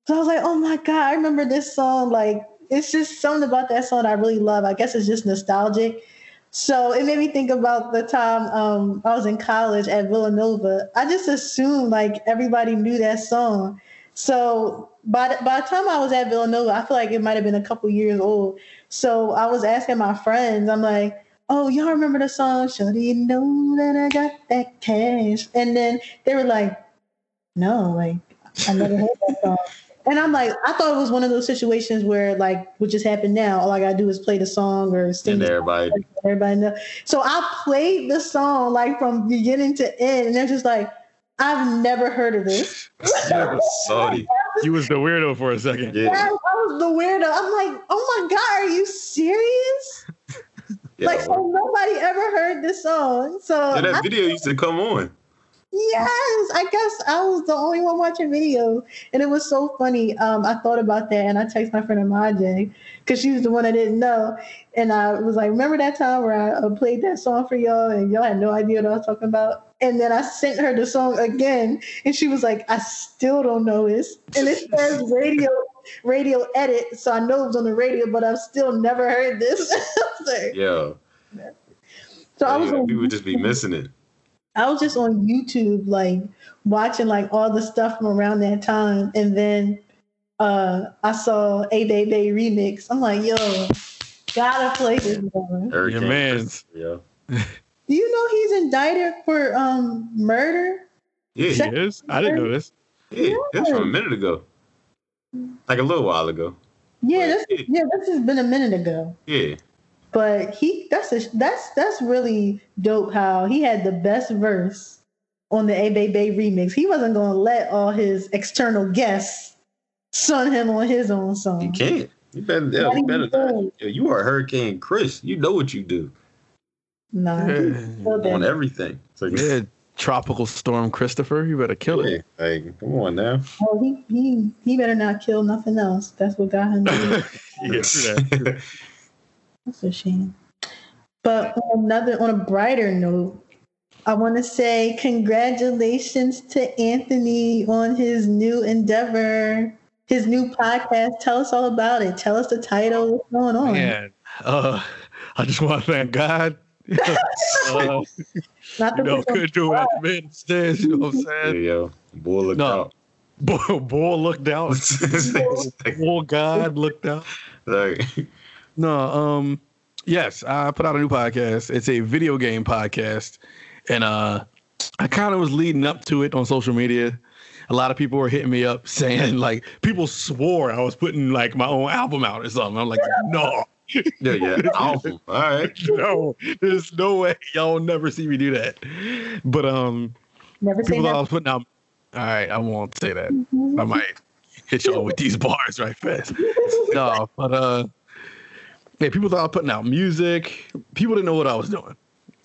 So I was like, oh my God, I remember this song. Like, it's just something about that song I really love. I guess it's just nostalgic. So it made me think about the time um, I was in college at Villanova. I just assumed like everybody knew that song. So by the, by the time I was at Villanova, I feel like it might have been a couple years old. So I was asking my friends, I'm like, oh, y'all remember the song? Sure, you know that I got that cash? And then they were like, no, like I never heard that song. And I'm like, I thought it was one of those situations where like what just happened now. All I gotta do is play the song or sing And the everybody, everybody know. So I played the song like from beginning to end, and they're just like, I've never heard of this. Yeah, Saudi. You was the weirdo for a second. I, Yeah. I was the weirdo. I'm like, oh my god, are you serious? yeah. Like, so nobody ever heard this song. So Yeah, that I- video used to come on. Yes, I guess I was the only one watching videos and it was so funny. Um, I thought about that, and I texted my friend Amaje because she was the one I didn't know, and I was like, remember that time where I uh, played that song for y'all, and y'all had no idea what I was talking about. And then I sent her the song again, and she was like, "I still don't know this." And it says radio, radio edit, so I know it was on the radio, but I've still never heard this. so Yeah. so I was Yeah, on people just be missing it. I was just on YouTube, like watching like all the stuff from around that time, and then uh I saw a Bay Bay remix. I'm like, yo, gotta play this. One. Hurricane man's. Yeah. Do you know he's indicted for um murder? Yeah, He yeah, is? I didn't know this. yeah. That's from a minute ago. Like a little while ago. Yeah, this yeah, this has been a minute ago. Yeah. But he that's a that's that's really dope how he had the best verse on the A Bay Bay remix. He wasn't gonna let all his external guests son him on his own song. You can't. You better, yeah, you better not. Yo, you are Hurricane Chris. You know what you do Nah, Yeah. he's still on there. everything. So Yeah, Tropical Storm Christopher, you better kill yeah, it. like, come on now. Oh, he he he better not kill nothing else. That's what got him. there. yeah, true that. That's a shame. But on another, on a brighter note, I want to say congratulations to Anthony on his new endeavor, his new podcast. Tell us all about it. Tell us the title. What's going on? Man, uh, I just want to thank God. uh, Not you the know, couldn't do it man upstairs, you know what I'm yeah, saying? yo, boy, look No. out. Bull, bull looked out. Bull God looked out. like, No, um, yes, I put out a new podcast. It's a video game podcast, and uh, I kind of was leading up to it on social media. A lot of people were hitting me up saying like people swore I was putting like my own album out or something. I'm like, no, yeah, yeah, awful. All right. no, there's no way y'all will never see me do that. But um, Never say people thought I was putting out. All right, I won't say that. I might hit y'all with these bars right fast. No, but uh, yeah, people thought I was putting out music. People didn't know what I was doing.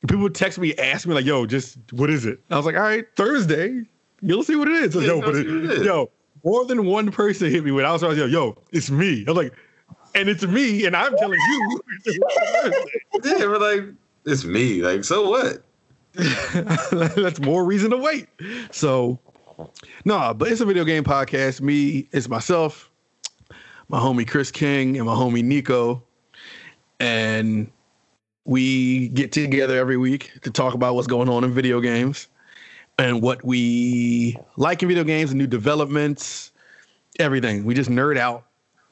People would text me, ask me like, "Yo, just what is it?" I was like, "All right, Thursday, you'll see what it is." So, Yeah, yo, but it, yo, more than one person hit me with. I was like, "Yo, yo, it's me." I'm like, and it's me, and I'm telling you. Yeah, we're like, it's me. Like, so what? That's more reason to wait. So, no, but it's a video game podcast. Me, it's myself, my homie Chris King, and my homie Nico, and we get together every week to talk about what's going on in video games and what we like in video games, and new developments, everything. We just nerd out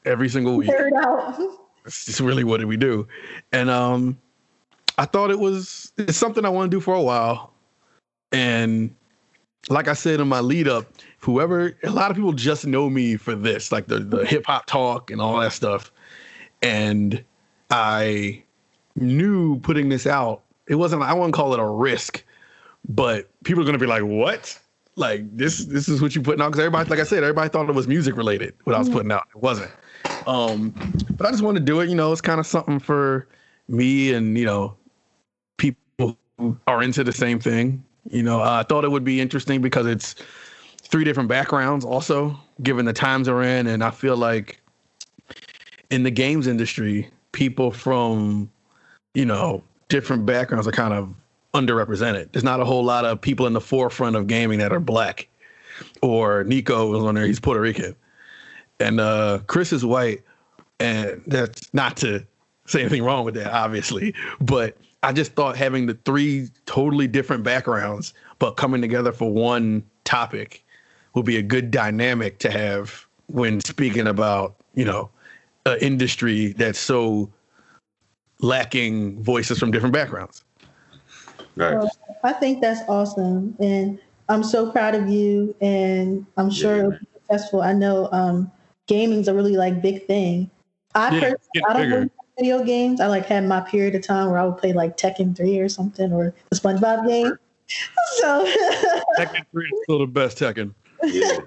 every single week. Nerd out. That's just really what did we do. And um I thought it was it's something I want to do for a while. And like I said in my lead up, whoever a lot of people just know me for this, like the, the hip hop talk and all that stuff. And I knew putting this out, it wasn't I wouldn't call it a risk, but people are gonna be like, What? Like this this is what you putting out? Because everybody, like I said, everybody thought it was music related, what I was putting out. It wasn't. Um, but I just wanted to do it. You know, it's kind of something for me and you know people who are into the same thing. You know, I thought it would be interesting because it's three different backgrounds, also given the times we're in, and I feel like in the games industry, people from you know different backgrounds are kind of underrepresented. There's not a whole lot of people in the forefront of gaming that are black. Or Nico was on there; he's Puerto Rican and uh Chris is white, and that's not to say anything wrong with that, obviously, but I just thought having the three totally different backgrounds but coming together for one topic would be a good dynamic to have when speaking about you know an industry that's so lacking voices from different backgrounds. Right. I think that's awesome, and I'm so proud of you. And I'm sure Yeah. it'll be successful. I know um, gaming's a really like big thing. I Yeah, personally, I don't bigger. really play video games. I like had my period of time where I would play like Tekken 3 or something or the SpongeBob game. So, Tekken 3 is still the best Tekken. Yeah.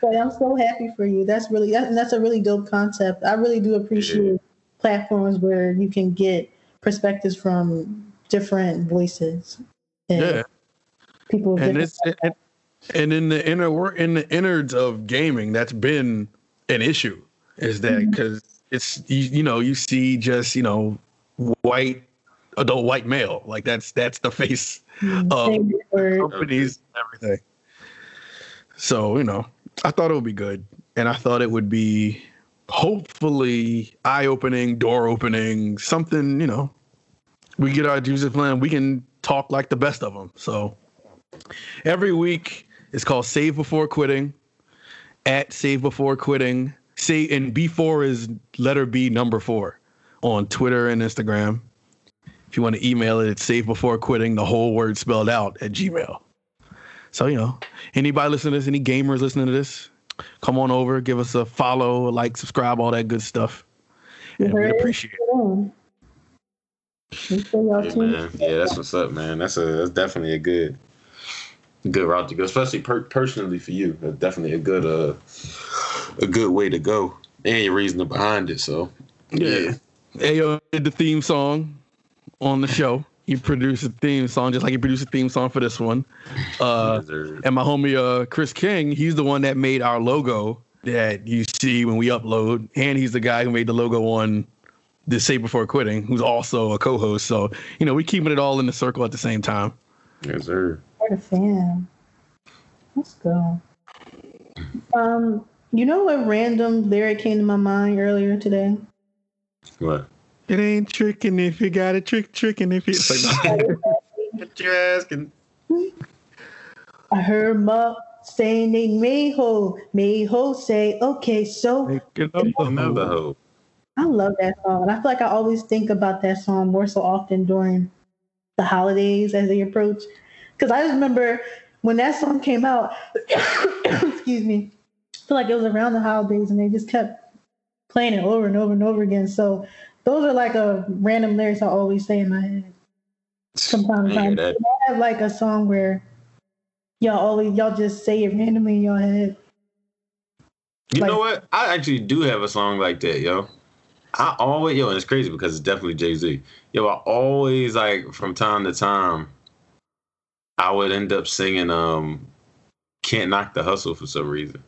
But I'm so happy for you. That's really that, that's a really dope concept. I really do appreciate platforms where you can get perspectives from different voices and Yeah. people. and it's and, and in the inner wor- in the innards of gaming that's been an issue is that mm-hmm. because it's you, you know you see just you know white adult white male like that's that's the face backgrounds. of companies and everything so you know i thought it would be good and i thought it would be hopefully eye-opening door opening something you know. We get our juices plan we can talk like the best of them so every week it's called save before quitting at save before quitting. Say and b4 is letter b number four on twitter and instagram. If you want to email it it's save before quitting the whole word spelled out at gmail so you know anybody listening to this any gamers listening to this come on over give us a follow a like subscribe all that good stuff You and we heard it? appreciate it Yeah. Make sure y'all Yeah, man. Yeah, that's what's up, man. That's a that's definitely a good good route to go, especially per- personally for you. That's definitely a good uh a good way to go, and your reasoning behind it. So Yeah. Ayo did the theme song on the show. He produced a theme song just like he produced a theme song for this one. Uh, and my homie uh, Chris King, he's the one that made our logo that you see when we upload, and he's the guy who made the logo on the Save Before Quitting, who's also a co-host. So you know we keeping it all in the circle at the same time. yes, sir. What a fan. Let's go. Um, you know what random lyric came to my mind earlier today? What? It ain't tricking if you got a trick tricking if you. It's like, What you asking? I heard Ma saying they may ho, may ho say, okay, so Making up the Another hoe. I love that song. And I feel like I always think about that song more so often during the holidays as they approach. Because I just remember when that song came out, excuse me, I feel like it was around the holidays and they just kept playing it over and over and over again. So those are like a random lyrics I always say in my head Sometimes I hear time. that. I have like a song where y'all always y'all just say it randomly in your head. You Like- know what? I actually do have a song like that, yo. I always yo, and it's crazy because it's definitely Jay Z. Yo, I always like from time to time, I would end up singing um "Can't Knock the Hustle" for some reason.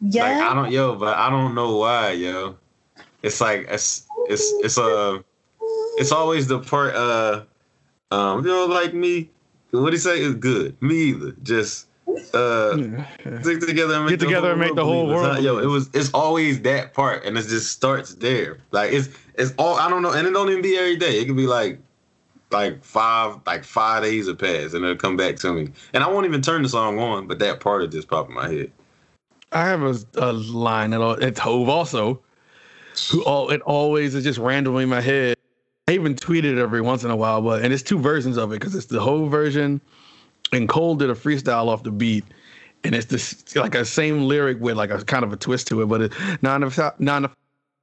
Yeah. Like I don't yo, but I don't know why, yo. It's like it's it's it's a it's always the part uh um you know like me. What do you say is good. Me either. Just uh stick together and make Get together and make the whole. World not- Yo, it was it's always that part, and it just starts there. Like it's it's all I don't know, and it don't even be every day. It could be like like five like five days have passed, and it'll come back to me, and I won't even turn the song on, but that part will just pop in my head. I have a, a line that it's Hove also, who all it always is just randomly in my head. I even tweet it every once in a while, but and it's two versions of it because it's the Hove version, and Cole did a freestyle off the beat, and it's this like a same lyric with like a kind of a twist to it, but it nine to nine to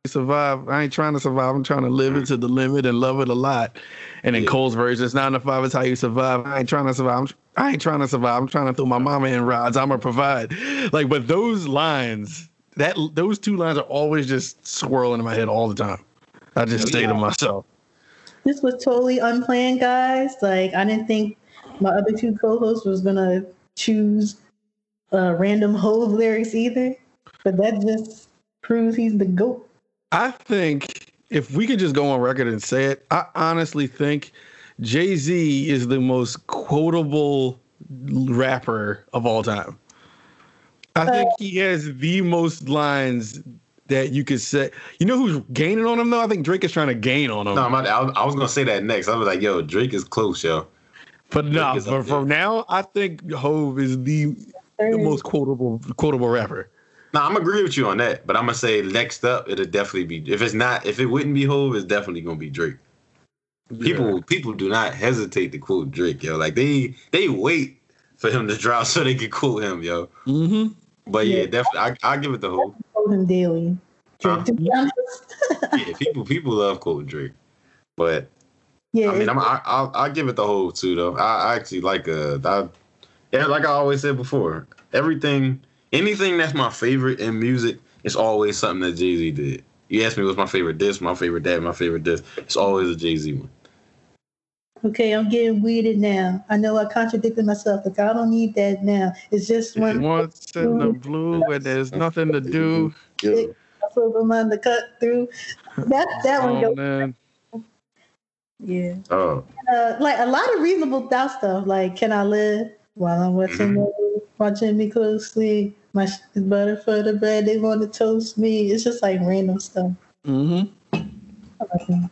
survive. I ain't trying to survive. I'm trying to live it to the limit and love it a lot. And in Yeah. Cole's version it's nine to five is how you survive. I ain't trying to survive. I'm, I ain't trying to survive. I'm trying to throw my mama in rods. I'ma provide. Like, but those lines, that those two lines are always just swirling in my head all the time. I just say to myself, this was totally unplanned, guys. Like I didn't think my other two co-hosts was gonna choose uh, random Hove lyrics either, but that just proves he's the goat. I think if we could just go on record and say it, I honestly think Jay Z is the most quotable rapper of all time. I think he has the most lines that you could say. You know who's gaining on him though? I think Drake is trying to gain on him. No, I'm, I, was- I was gonna say that next. I was like, yo, Drake is close, yo. but no, is for, for now, I think Hove is the, the most quotable quotable rapper. No, I'm agree with you on that, but I'm gonna say next up, it'll definitely be. If it's not, if it wouldn't be Hove, it's definitely gonna be Drake. People, people do not hesitate to quote Drake, yo. Like they, they wait for him to drop so they can quote him, yo. hmm But yeah, Yeah. definitely, I, I give it the Hove. quote him daily. Huh? To be honest, Yeah, people, people love quoting Drake, but Yeah, I mean, I'm, I, I'll, I'll give it the Hove too, though. I, I actually like uh, I, yeah, like I always said before, everything, anything that's my favorite in music is always something that Jay Z did. You ask me what's my favorite this, my favorite that, my favorite this. It's always a Jay Z one. Okay, I'm getting weeded now. I know I contradicted myself, but I don't need that now. It's just when Once in the blue where there's nothing to do. Yeah. I flip them on the cut through. That that one Oh goes. man. Yeah. Oh, uh, like a lot of reasonable doubt stuff. Like, can I live while I'm watching Mm-hmm. me, watching me closely? My sh- is butter for the bread. They want to toast me. It's just like random stuff. Mm-hmm. I.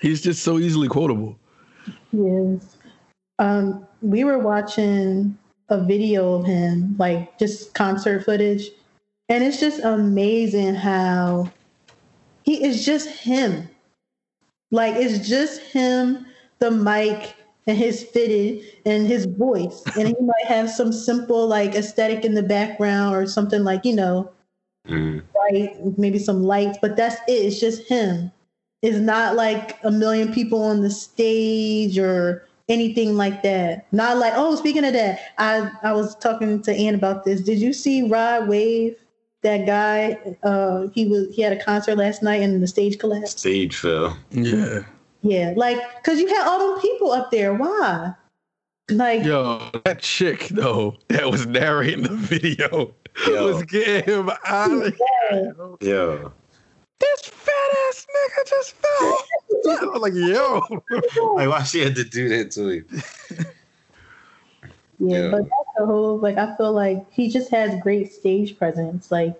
He's just so easily quotable. Yes. Um, we were watching a video of him, like just concert footage, and it's just amazing how he is just him. Like it's just him, the mic, and his fitted and his voice, and he might have some simple like aesthetic in the background or something like you know mm, right? Maybe some lights, but that's it. It's just him. It's not like a million people on the stage or anything like that. Not like, oh, speaking of that, I, I was talking to Ann about this. Did you see Rod Wave? That guy, uh, he was he had a concert last night and the stage collapsed. stage fell. Yeah. Yeah, like cause you had all them people up there. Why? Like Yo, that chick though that was narrating the video Yo. was getting him out of here. Yeah. This fat ass nigga just fell. I was like, yo. Like, why she had to do that to him? Yeah, Yeah. but that's the whole like I feel like he just has great stage presence. Like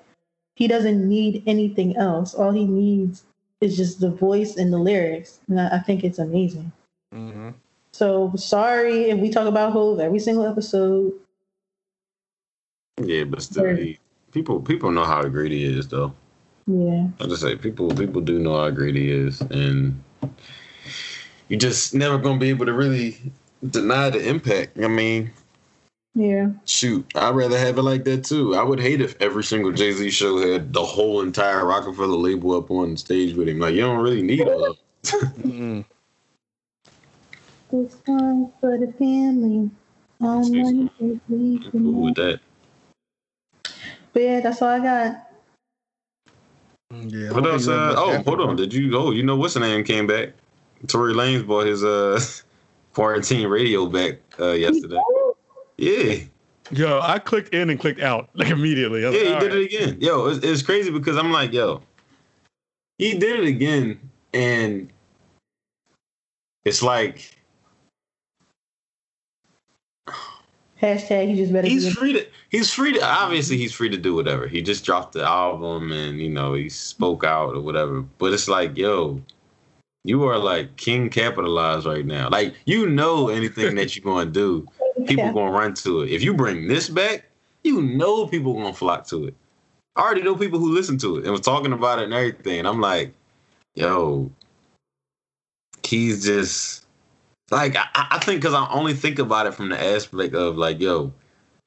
he doesn't need anything else. All he needs is just the voice and the lyrics. And I, I think it's amazing. Mm-hmm. So sorry if we talk about Hove every single episode. Yeah, but still, he, people people know how great he is, though. Yeah. I just say people people do know how great he is, and you're just never gonna be able to really deny the impact. I mean, Yeah. shoot, I'd rather have it like that too. I would hate if every single Jay Z show had the whole entire Roc-A-Fella label up on stage with him. Like you don't really need all of it. This one for the family. All Excuse money is cool with that. But yeah, that's all I got. Yeah. What else? Uh, oh, hold on. Did you? Oh, you know what's the name came back? Tory Lanez bought his uh quarantine radio back uh yesterday. Yeah. Yo, I clicked in and clicked out like immediately. I was Yeah, he did "All it again. Yo, it's, it's crazy because I'm like, yo, he did it again, and it's like Hashtag he just better he's free to he's free to obviously he's free to do whatever. He just dropped the album and you know he spoke out or whatever. But it's like, yo, you are like king capitalized right now. Like you know anything that you're gonna do, people Yeah. gonna run to it. If you bring this back, you know people gonna flock to it. I already know people who listen to it and was talking about it and everything. And I'm like, yo, he's just like I, I think because I only think about it from the aspect of like, yo,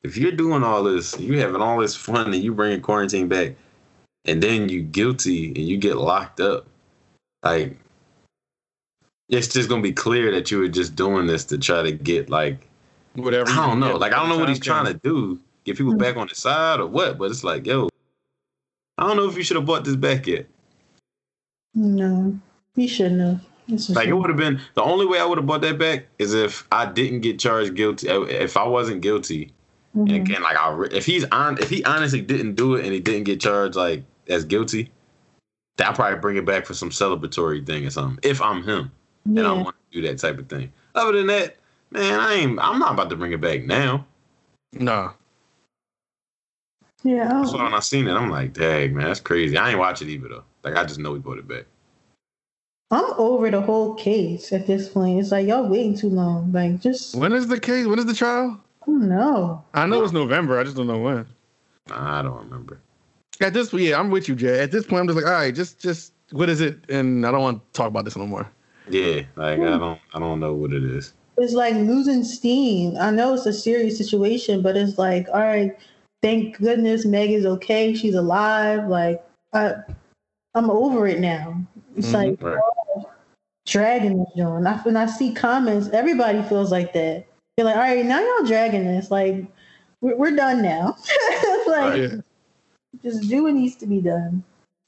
if you're doing all this, you having all this fun, and you bringing quarantine back, and then you guilty and you get locked up, like it's just gonna be clear that you were just doing this to try to get like Whatever. I don't can know, like I don't know what he's time trying to do, get people hmm. back on his side or what, but it's like, yo, I don't know if you should have bought this back yet. No, he shouldn't have. It's a Like it would have been the only way I would have bought that back is if I didn't get charged guilty. If I wasn't guilty, and Mhm. again, like I, re- if he's on, if he honestly didn't do it and he didn't get charged like as guilty, then I'll probably bring it back for some celebratory thing or something. If I'm him and I want to do that type of thing. Other than that, man, I ain't. I'm not about to bring it back now. Nah. Yeah. I So don't- when I seen it, I'm like, dang, man, that's crazy. I ain't watch it either though. Like I just know he bought it back. I'm over the whole case at this point. It's like y'all waiting too long. Like just When is the case? When is the trial? No. I know it's November. I just don't know when. I don't remember. At this, point, yeah, I'm with you, Jay. At this point, I'm just like, all right, just, just, what is it? And I don't want to talk about this no more. Yeah, like I don't, I don't know what it is. It's like losing steam. I know it's a serious situation, but it's like, all right, thank goodness Meg is okay. She's alive. Like I I'm over it now. It's Mhm. like Right. Dragging this joint. I, when I see comments, everybody feels like that. You're like, all right, now y'all dragging this. Like, we're, we're done now. like, Yeah. just do what needs to be done.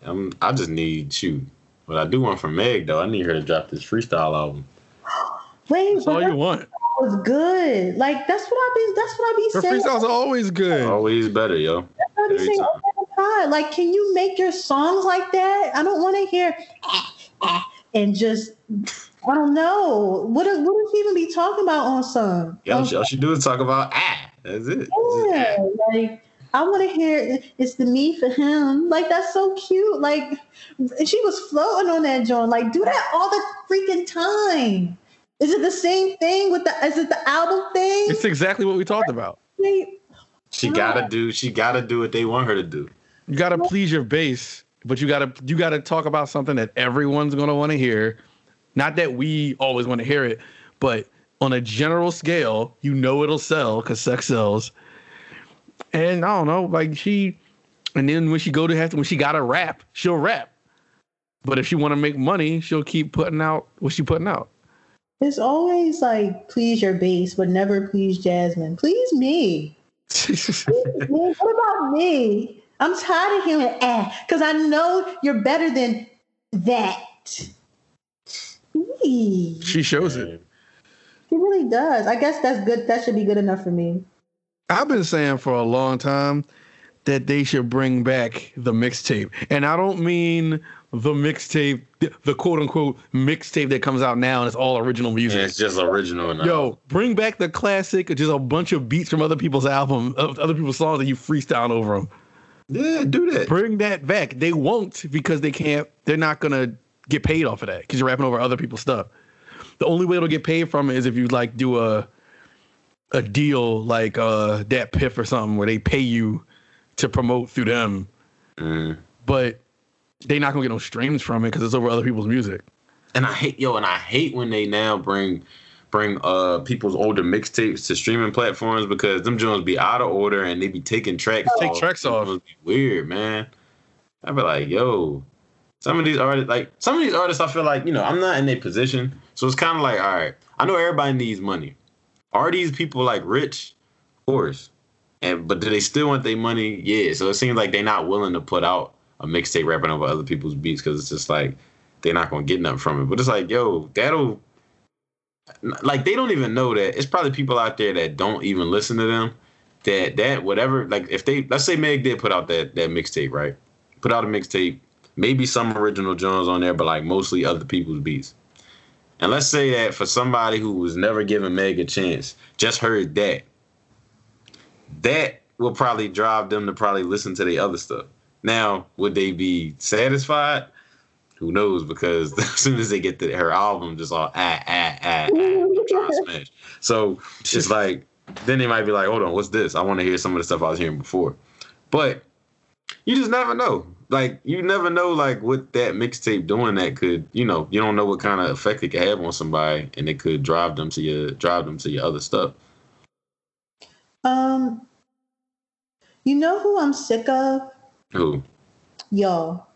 Um, I just need shoot. But I do want from Meg though. I need her to drop this freestyle album. Wait, That's all you want. was good. Like, that's what I be. That's what I be Her saying. freestyles are always good. Always better, yo. That's what I be every saying. time. Oh my god! Like, can you make your songs like that? I don't want to hear ah, ah, and just. I don't know. What what does he even be talking about on song? Yeah, all On she, all she do is talk about ah. That's it. Yeah, ah. like I want to hear it's the me for him. Like that's so cute. Like she was floating on that joint. Like do that all the freaking time. Is it the same thing with the? Is it the album thing? It's exactly what we talked about. She gotta do. She gotta do what they want her to do. You gotta please your base, but you gotta you gotta talk about something that everyone's gonna want to hear. Not that we always want to hear it, but on a general scale, you know it'll sell because sex sells. And I don't know, like she, and then when she go to have to, when she gotta rap, she'll rap. But if she want to make money, she'll keep putting out what she putting out. it's always like please your base, but never please Jasmine. Please me. Please me. What about me? I'm tired of hearing ah, because I know you're better than that. Please. she shows it. He really does. I guess that's good. That should be good enough for me. I've been saying for a long time that they should bring back the mixtape. And I don't mean the mixtape, the, the quote unquote mixtape that comes out now and it's all original And music. it's just original. Now. Yo, bring back the classic, just a bunch of beats from other people's album, of other people's songs that you freestyle over them. Yeah, do that. Bring that back. They won't because they can't, they're not going to get paid off of that because you're rapping over other people's stuff. The only way it'll get paid from it is if you like do a a deal like uh DatPiff or something where they pay you to promote through them, Mm. but they're not gonna get no streams from it because it's over other people's music. And I hate yo, and I hate when they now bring bring uh people's older mixtapes to streaming platforms because them joints be out of order and they be taking tracks. Take off. tracks off. Weird, man. I'd be like, yo, some of these artists, like some of these artists, I feel like you know I'm not in their position, so it's kind of like, all right, I know everybody needs money. Are these people like rich? Of course. And but do they still want their money? Yeah. So it seems like they're not willing to put out a mixtape rapping over other people's beats because it's just like they're not gonna get nothing from it. But it's like, yo, that'll like they don't even know that it's probably people out there that don't even listen to them. That that whatever like if they let's say Meg did put out that that mixtape right, put out a mixtape, maybe some original Jones on there, but like mostly other people's beats. And let's say that for somebody who was never given Meg a chance, just heard that, that will probably drive them to probably listen to the other stuff. Now, would they be satisfied? Who knows? Because as soon as they get to her album, just all ah ah ah, ah I'm trying to smash. So it's like then they might be like, hold on, what's this? I want to hear some of the stuff I was hearing before. But you just never know. Like you never know, like what that mixtape doing that could, you know, you don't know what kind of effect it could have on somebody, and it could drive them to your drive them to your other stuff. Um, you know who I'm sick of? Who? Y'all.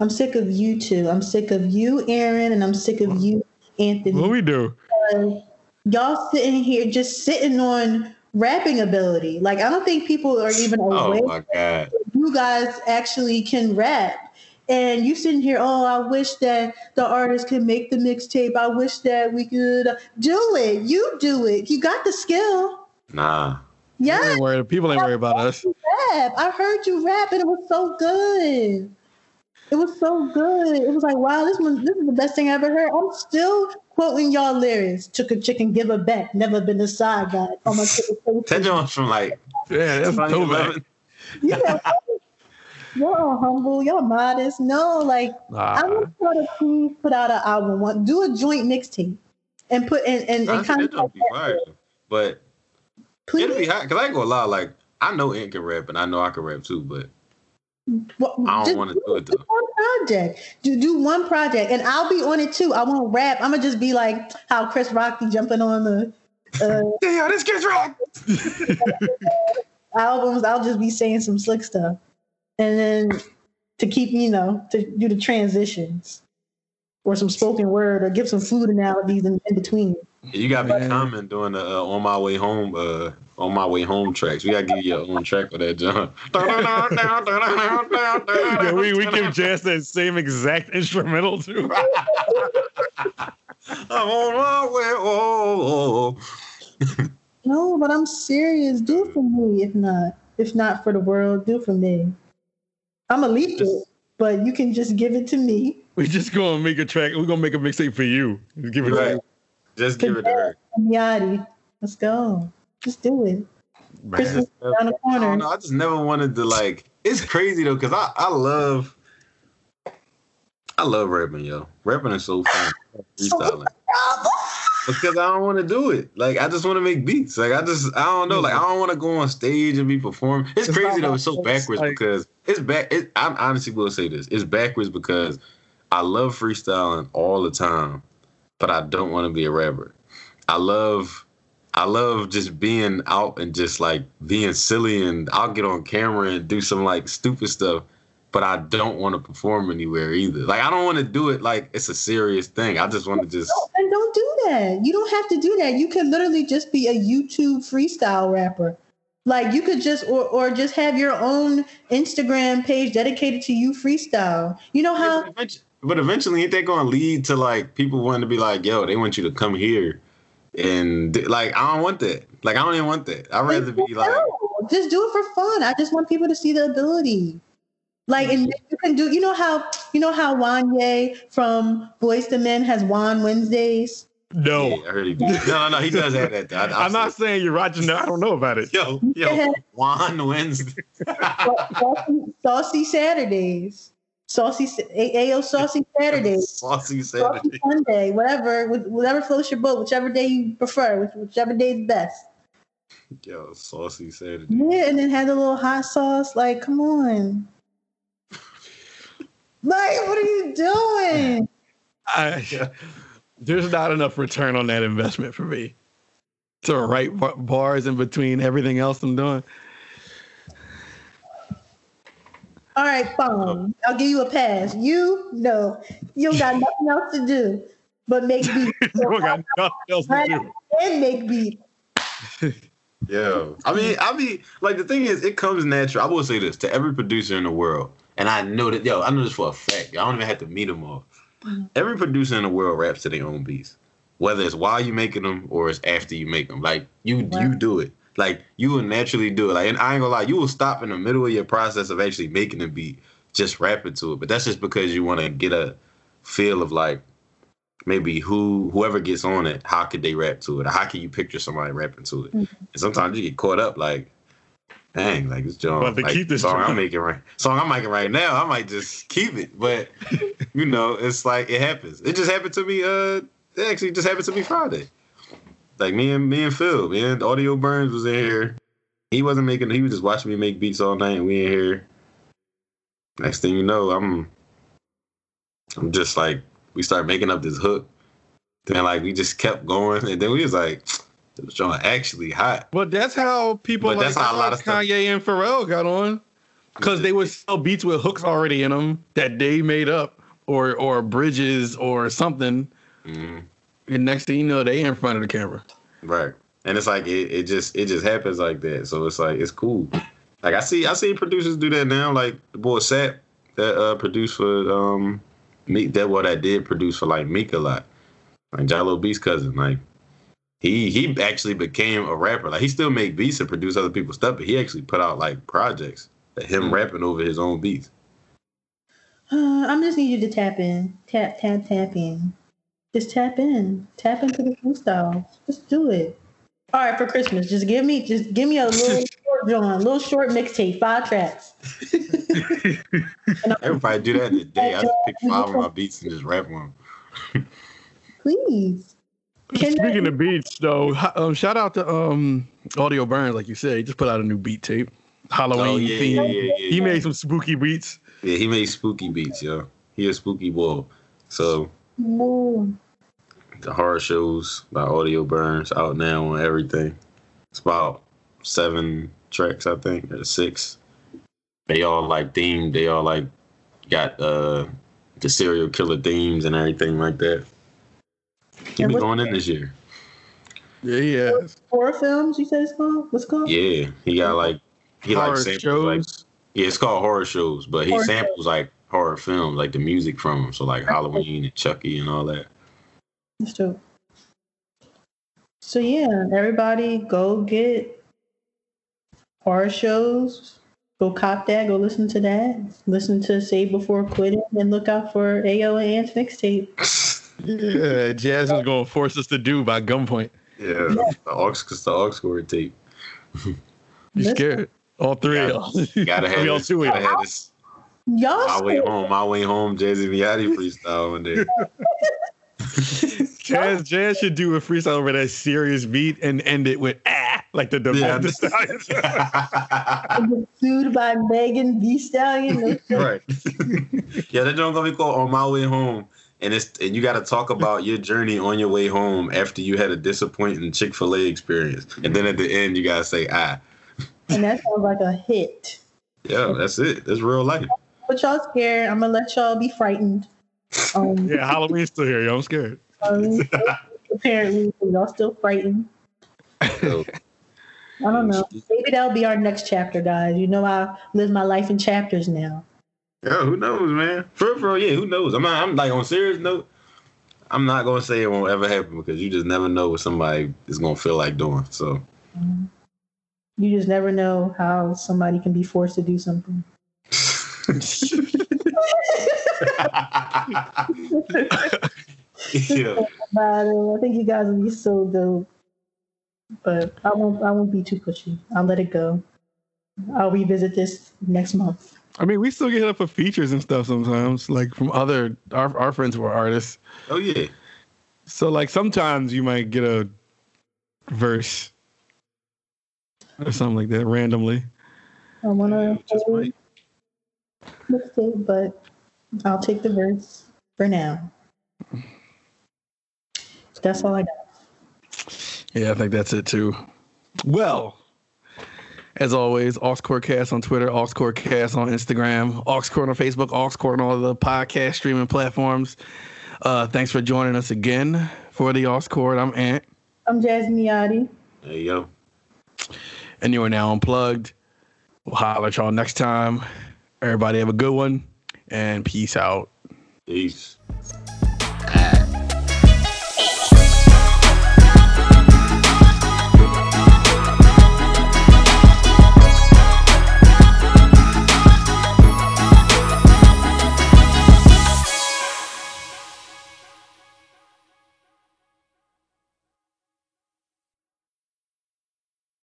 I'm sick of you two. I'm sick of you, Aaron, and I'm sick of you, Anthony. What we do? Um, y'all sitting here just sitting on rapping ability. Like I don't think people are even Oh aware my god. you guys actually can rap. And you sitting here, oh, I wish that the artist could make the mixtape. I wish that we could do it. You do it. You got the skill. Nah. People Yeah, ain't worried, people ain't worried about us. rap. I heard you rap, and it was so good. It was so good. It was like, wow, this one, this is the best thing I ever heard. I'm still quoting y'all lyrics. Took a chicken, give her back. Never been a side guy. Oh my That joint's from like Yeah, that's dope, man. 2011. Yeah, y'all humble, y'all modest. No, like I Nah. want y'all to please put out an album. One, do a joint mixtape, and put and and, and kind of. don't be fire. But it'll be please. hot. Cause I ain't gonna lie, like I know Ant can rap and I know I can rap too, but Well, I don't wanna do it, though. One project. Do do one project, and I'll be on it too. I won't rap. I'm gonna just be like how Chris Rock be jumping on the uh, damn, this kid's rock. albums. I'll just be saying some slick stuff, and then to keep you know to do the transitions. Or some spoken word, or give some food analogies in, in between. You got to be Common doing the uh, on my way home. Uh, on my way home tracks. We gotta give you your own track for that, John. Yeah, we, we give Jazz that same exact instrumental too. I'm on my way. Oh, No, but I'm serious. Do it for me. If not, if not for the world, do it for me. I'm a leak it, but you can just give it to me. We just gonna make a track. We're gonna make a mixtape for you. Just give it to right. you. Just give it to her. Yachty. Let's go. Just do it. Christmas Man, around the I don't corner. know. I just never wanted to like. It's crazy though, cause I I love. I love rapping, yo. Rapping is so fun. Freestyling. Because I don't want to do it. Like I just want to make beats. Like I just I don't know. Like I don't want to go on stage and be performing. It's, It's crazy though. It's so backwards like- because it's back. It, I honestly will say this. It's backwards because I love freestyling all the time, but I don't want to be a rapper. I love. I love just being out and just like being silly and I'll get on camera and do some like stupid stuff, but I don't want to perform anywhere either. Like I don't want to do it like it's a serious thing. I just want to just And don't do that. You don't have to do that. You can literally just be a YouTube freestyle rapper. Like you could just or or just have your own Instagram page dedicated to you freestyle. You know Yeah, how but, eventually, but eventually, ain't that going to lead to like people wanting to be like, yo, they want you to come here, and like I don't want that. Like I don't even want that. I'd rather be like, No, just do it for fun. I just want people to see the ability. Like, and mm-hmm. you can do. You know how you know how Wanya from Boyz II Men has Juan Wednesdays. No, yeah, I heard he did. No, no, no, he does have that. I, I I'm not saying you're right. No, I don't know about it. Yo, yo, Juan Wednesday. Saucy, Saucy Saturdays, Saucy Sa- A- AO Saucy Saturdays, Saucy Saucy Sunday, whatever, with- whatever floats your boat, whichever day you prefer, whichever day is best. Yo, Saucy Saturday. Yeah, and then had a little hot sauce. Like, come on. Like, what are you doing? I, there's not enough return on that investment for me to write bars in between everything else I'm doing. All right, fine. Oh. I'll give you a pass. You no, you got nothing else to do but make beats I got nothing else to do. and make beats. Yo, I mean, I mean, like the thing is, it comes natural. I will say this to every producer in the world, and I know that. Yo, I know this for a fact. I don't even have to meet them all. Mm-hmm. Every producer in the world raps to their own beats, whether it's while you making them or it's after you make them. Like you, you do it. Like you will naturally do it. Like, and I ain't gonna lie, you will stop in the middle of your process of actually making a beat, just rapping to it. But that's just because you want to get a feel of like maybe who whoever gets on it, how could they rap to it? Or how can you picture somebody rapping to it? And sometimes you get caught up like, dang, like this John, About to like, keep this song I'm making right, song I'm making right now. I might just keep it, but you know, it's like it happens. It just happened to me. Uh, it actually just happened to me Friday. Like me and me and Phil, man, Audio Burns was in here. He wasn't making. He was just watching me make beats all night. And we in here. Next thing you know, I'm. I'm just like we start making up this hook. Then like we just kept going, and then we was like, it was John actually hot. But that's how people But like, that's how a lot of stuff- Kanye and Pharrell got on. Because they would sell beats with hooks already in them that they made up or or bridges or something. Mhm. And next thing you know, they in front of the camera. Right. And it's like it, it just it just happens like that. So it's like it's cool. Like I see I see producers do that now. Like the boy Sap that uh produced for um Meek that what I did produce for like Meek a lot. Like Jahlil Beats cousin. Like he he actually became a rapper. Like he still make beats and produce other people's stuff, but he actually put out like projects that him rapping over his own beats. Uh, I'm just need you to tap in, tap, tap, tap in. Just tap in, tap into the freestyle. Just do it. All right, for Christmas, just give me, just give me a little short John, little short mixtape, five tracks. Everybody do that in a day. I just pick five of my beats and just rap on them. Please. Can Speaking of beats, though, um, shout out to um, Audio Burns, like you said. He just put out a new beat tape, Halloween Oh yeah, theme. yeah, yeah, yeah. He made some spooky beats. Yeah, he made spooky beats, yo. He a spooky boy. So Ooh. the horror shows by Audio Burns out now on everything. It's about seven tracks, I think, or six. They all like themed. They all like got uh the serial killer themes and everything like that. He be going in this year. Yeah, yeah. Horror films, you said it's called? What's it called? Yeah, he got like he Horror like samples like shows. yeah, it's called horror shows, but he Horror samples like horror films, like the music from them. So like Halloween and Chucky and all that. That's dope. So yeah, everybody go get horror shows. Go cop that. Go listen to that. Listen to Save Before Quitting, and look out for AO and Ant's mixtape. Yeah, Jazz is going to force us to do by gunpoint. Yeah, the aux, cause the aux cord tape. You Listen. scared? All three of y'all. Gotta have We all this, two gotta have this. Y'all My way home, my way home, Jazzy Miati freestyle one day. Jazz, Jazz should do a freestyle over that serious beat and end it with ah, like the Yeah. the Stallions. Get sued by Megan Thee Stallion. right. yeah, that joint gonna be called On My Way Home. And it's and you gotta talk about your journey on your way home after you had a disappointing Chick-fil-A experience. And then at the end you gotta say ah. and that sounds like a hit. Yeah, that's it. That's real life. But y'all scared. I'm gonna let y'all be frightened. Um, yeah, Halloween's still here. Yo, I'm scared. um, apparently, y'all still frightened. I don't know. Maybe that'll be our next chapter, guys. You know, I live my life in chapters now. yeah, who knows, man? For real, yeah, who knows? I'm not I'm like on serious note, I'm not gonna say it won't ever happen because you just never know what somebody is gonna feel like doing. So You just never know how somebody can be forced to do something. yeah. I think you guys will be so dope. But I won't. I won't be too pushy. I'll let it go. I'll revisit this next month. I mean, we still get hit up for features and stuff sometimes, like from other our our friends who are artists. Oh yeah. So like sometimes you might get a verse or something like that randomly. I want Yeah, to just might. Mixtape, but I'll take the verse for now. That's all I got. Yeah, I think that's it too. Well, as always, AuxCordcast on Twitter, AuxCordcast on Instagram, AuxCord on Facebook, AuxCord on all the podcast streaming platforms. Uh, thanks for joining us again for the AuxCord. I'm Ant, I'm Jasmine Yachty. There you go. and you are now unplugged. We'll holler at y'all next time. Everybody have a good one, and peace out. Peace.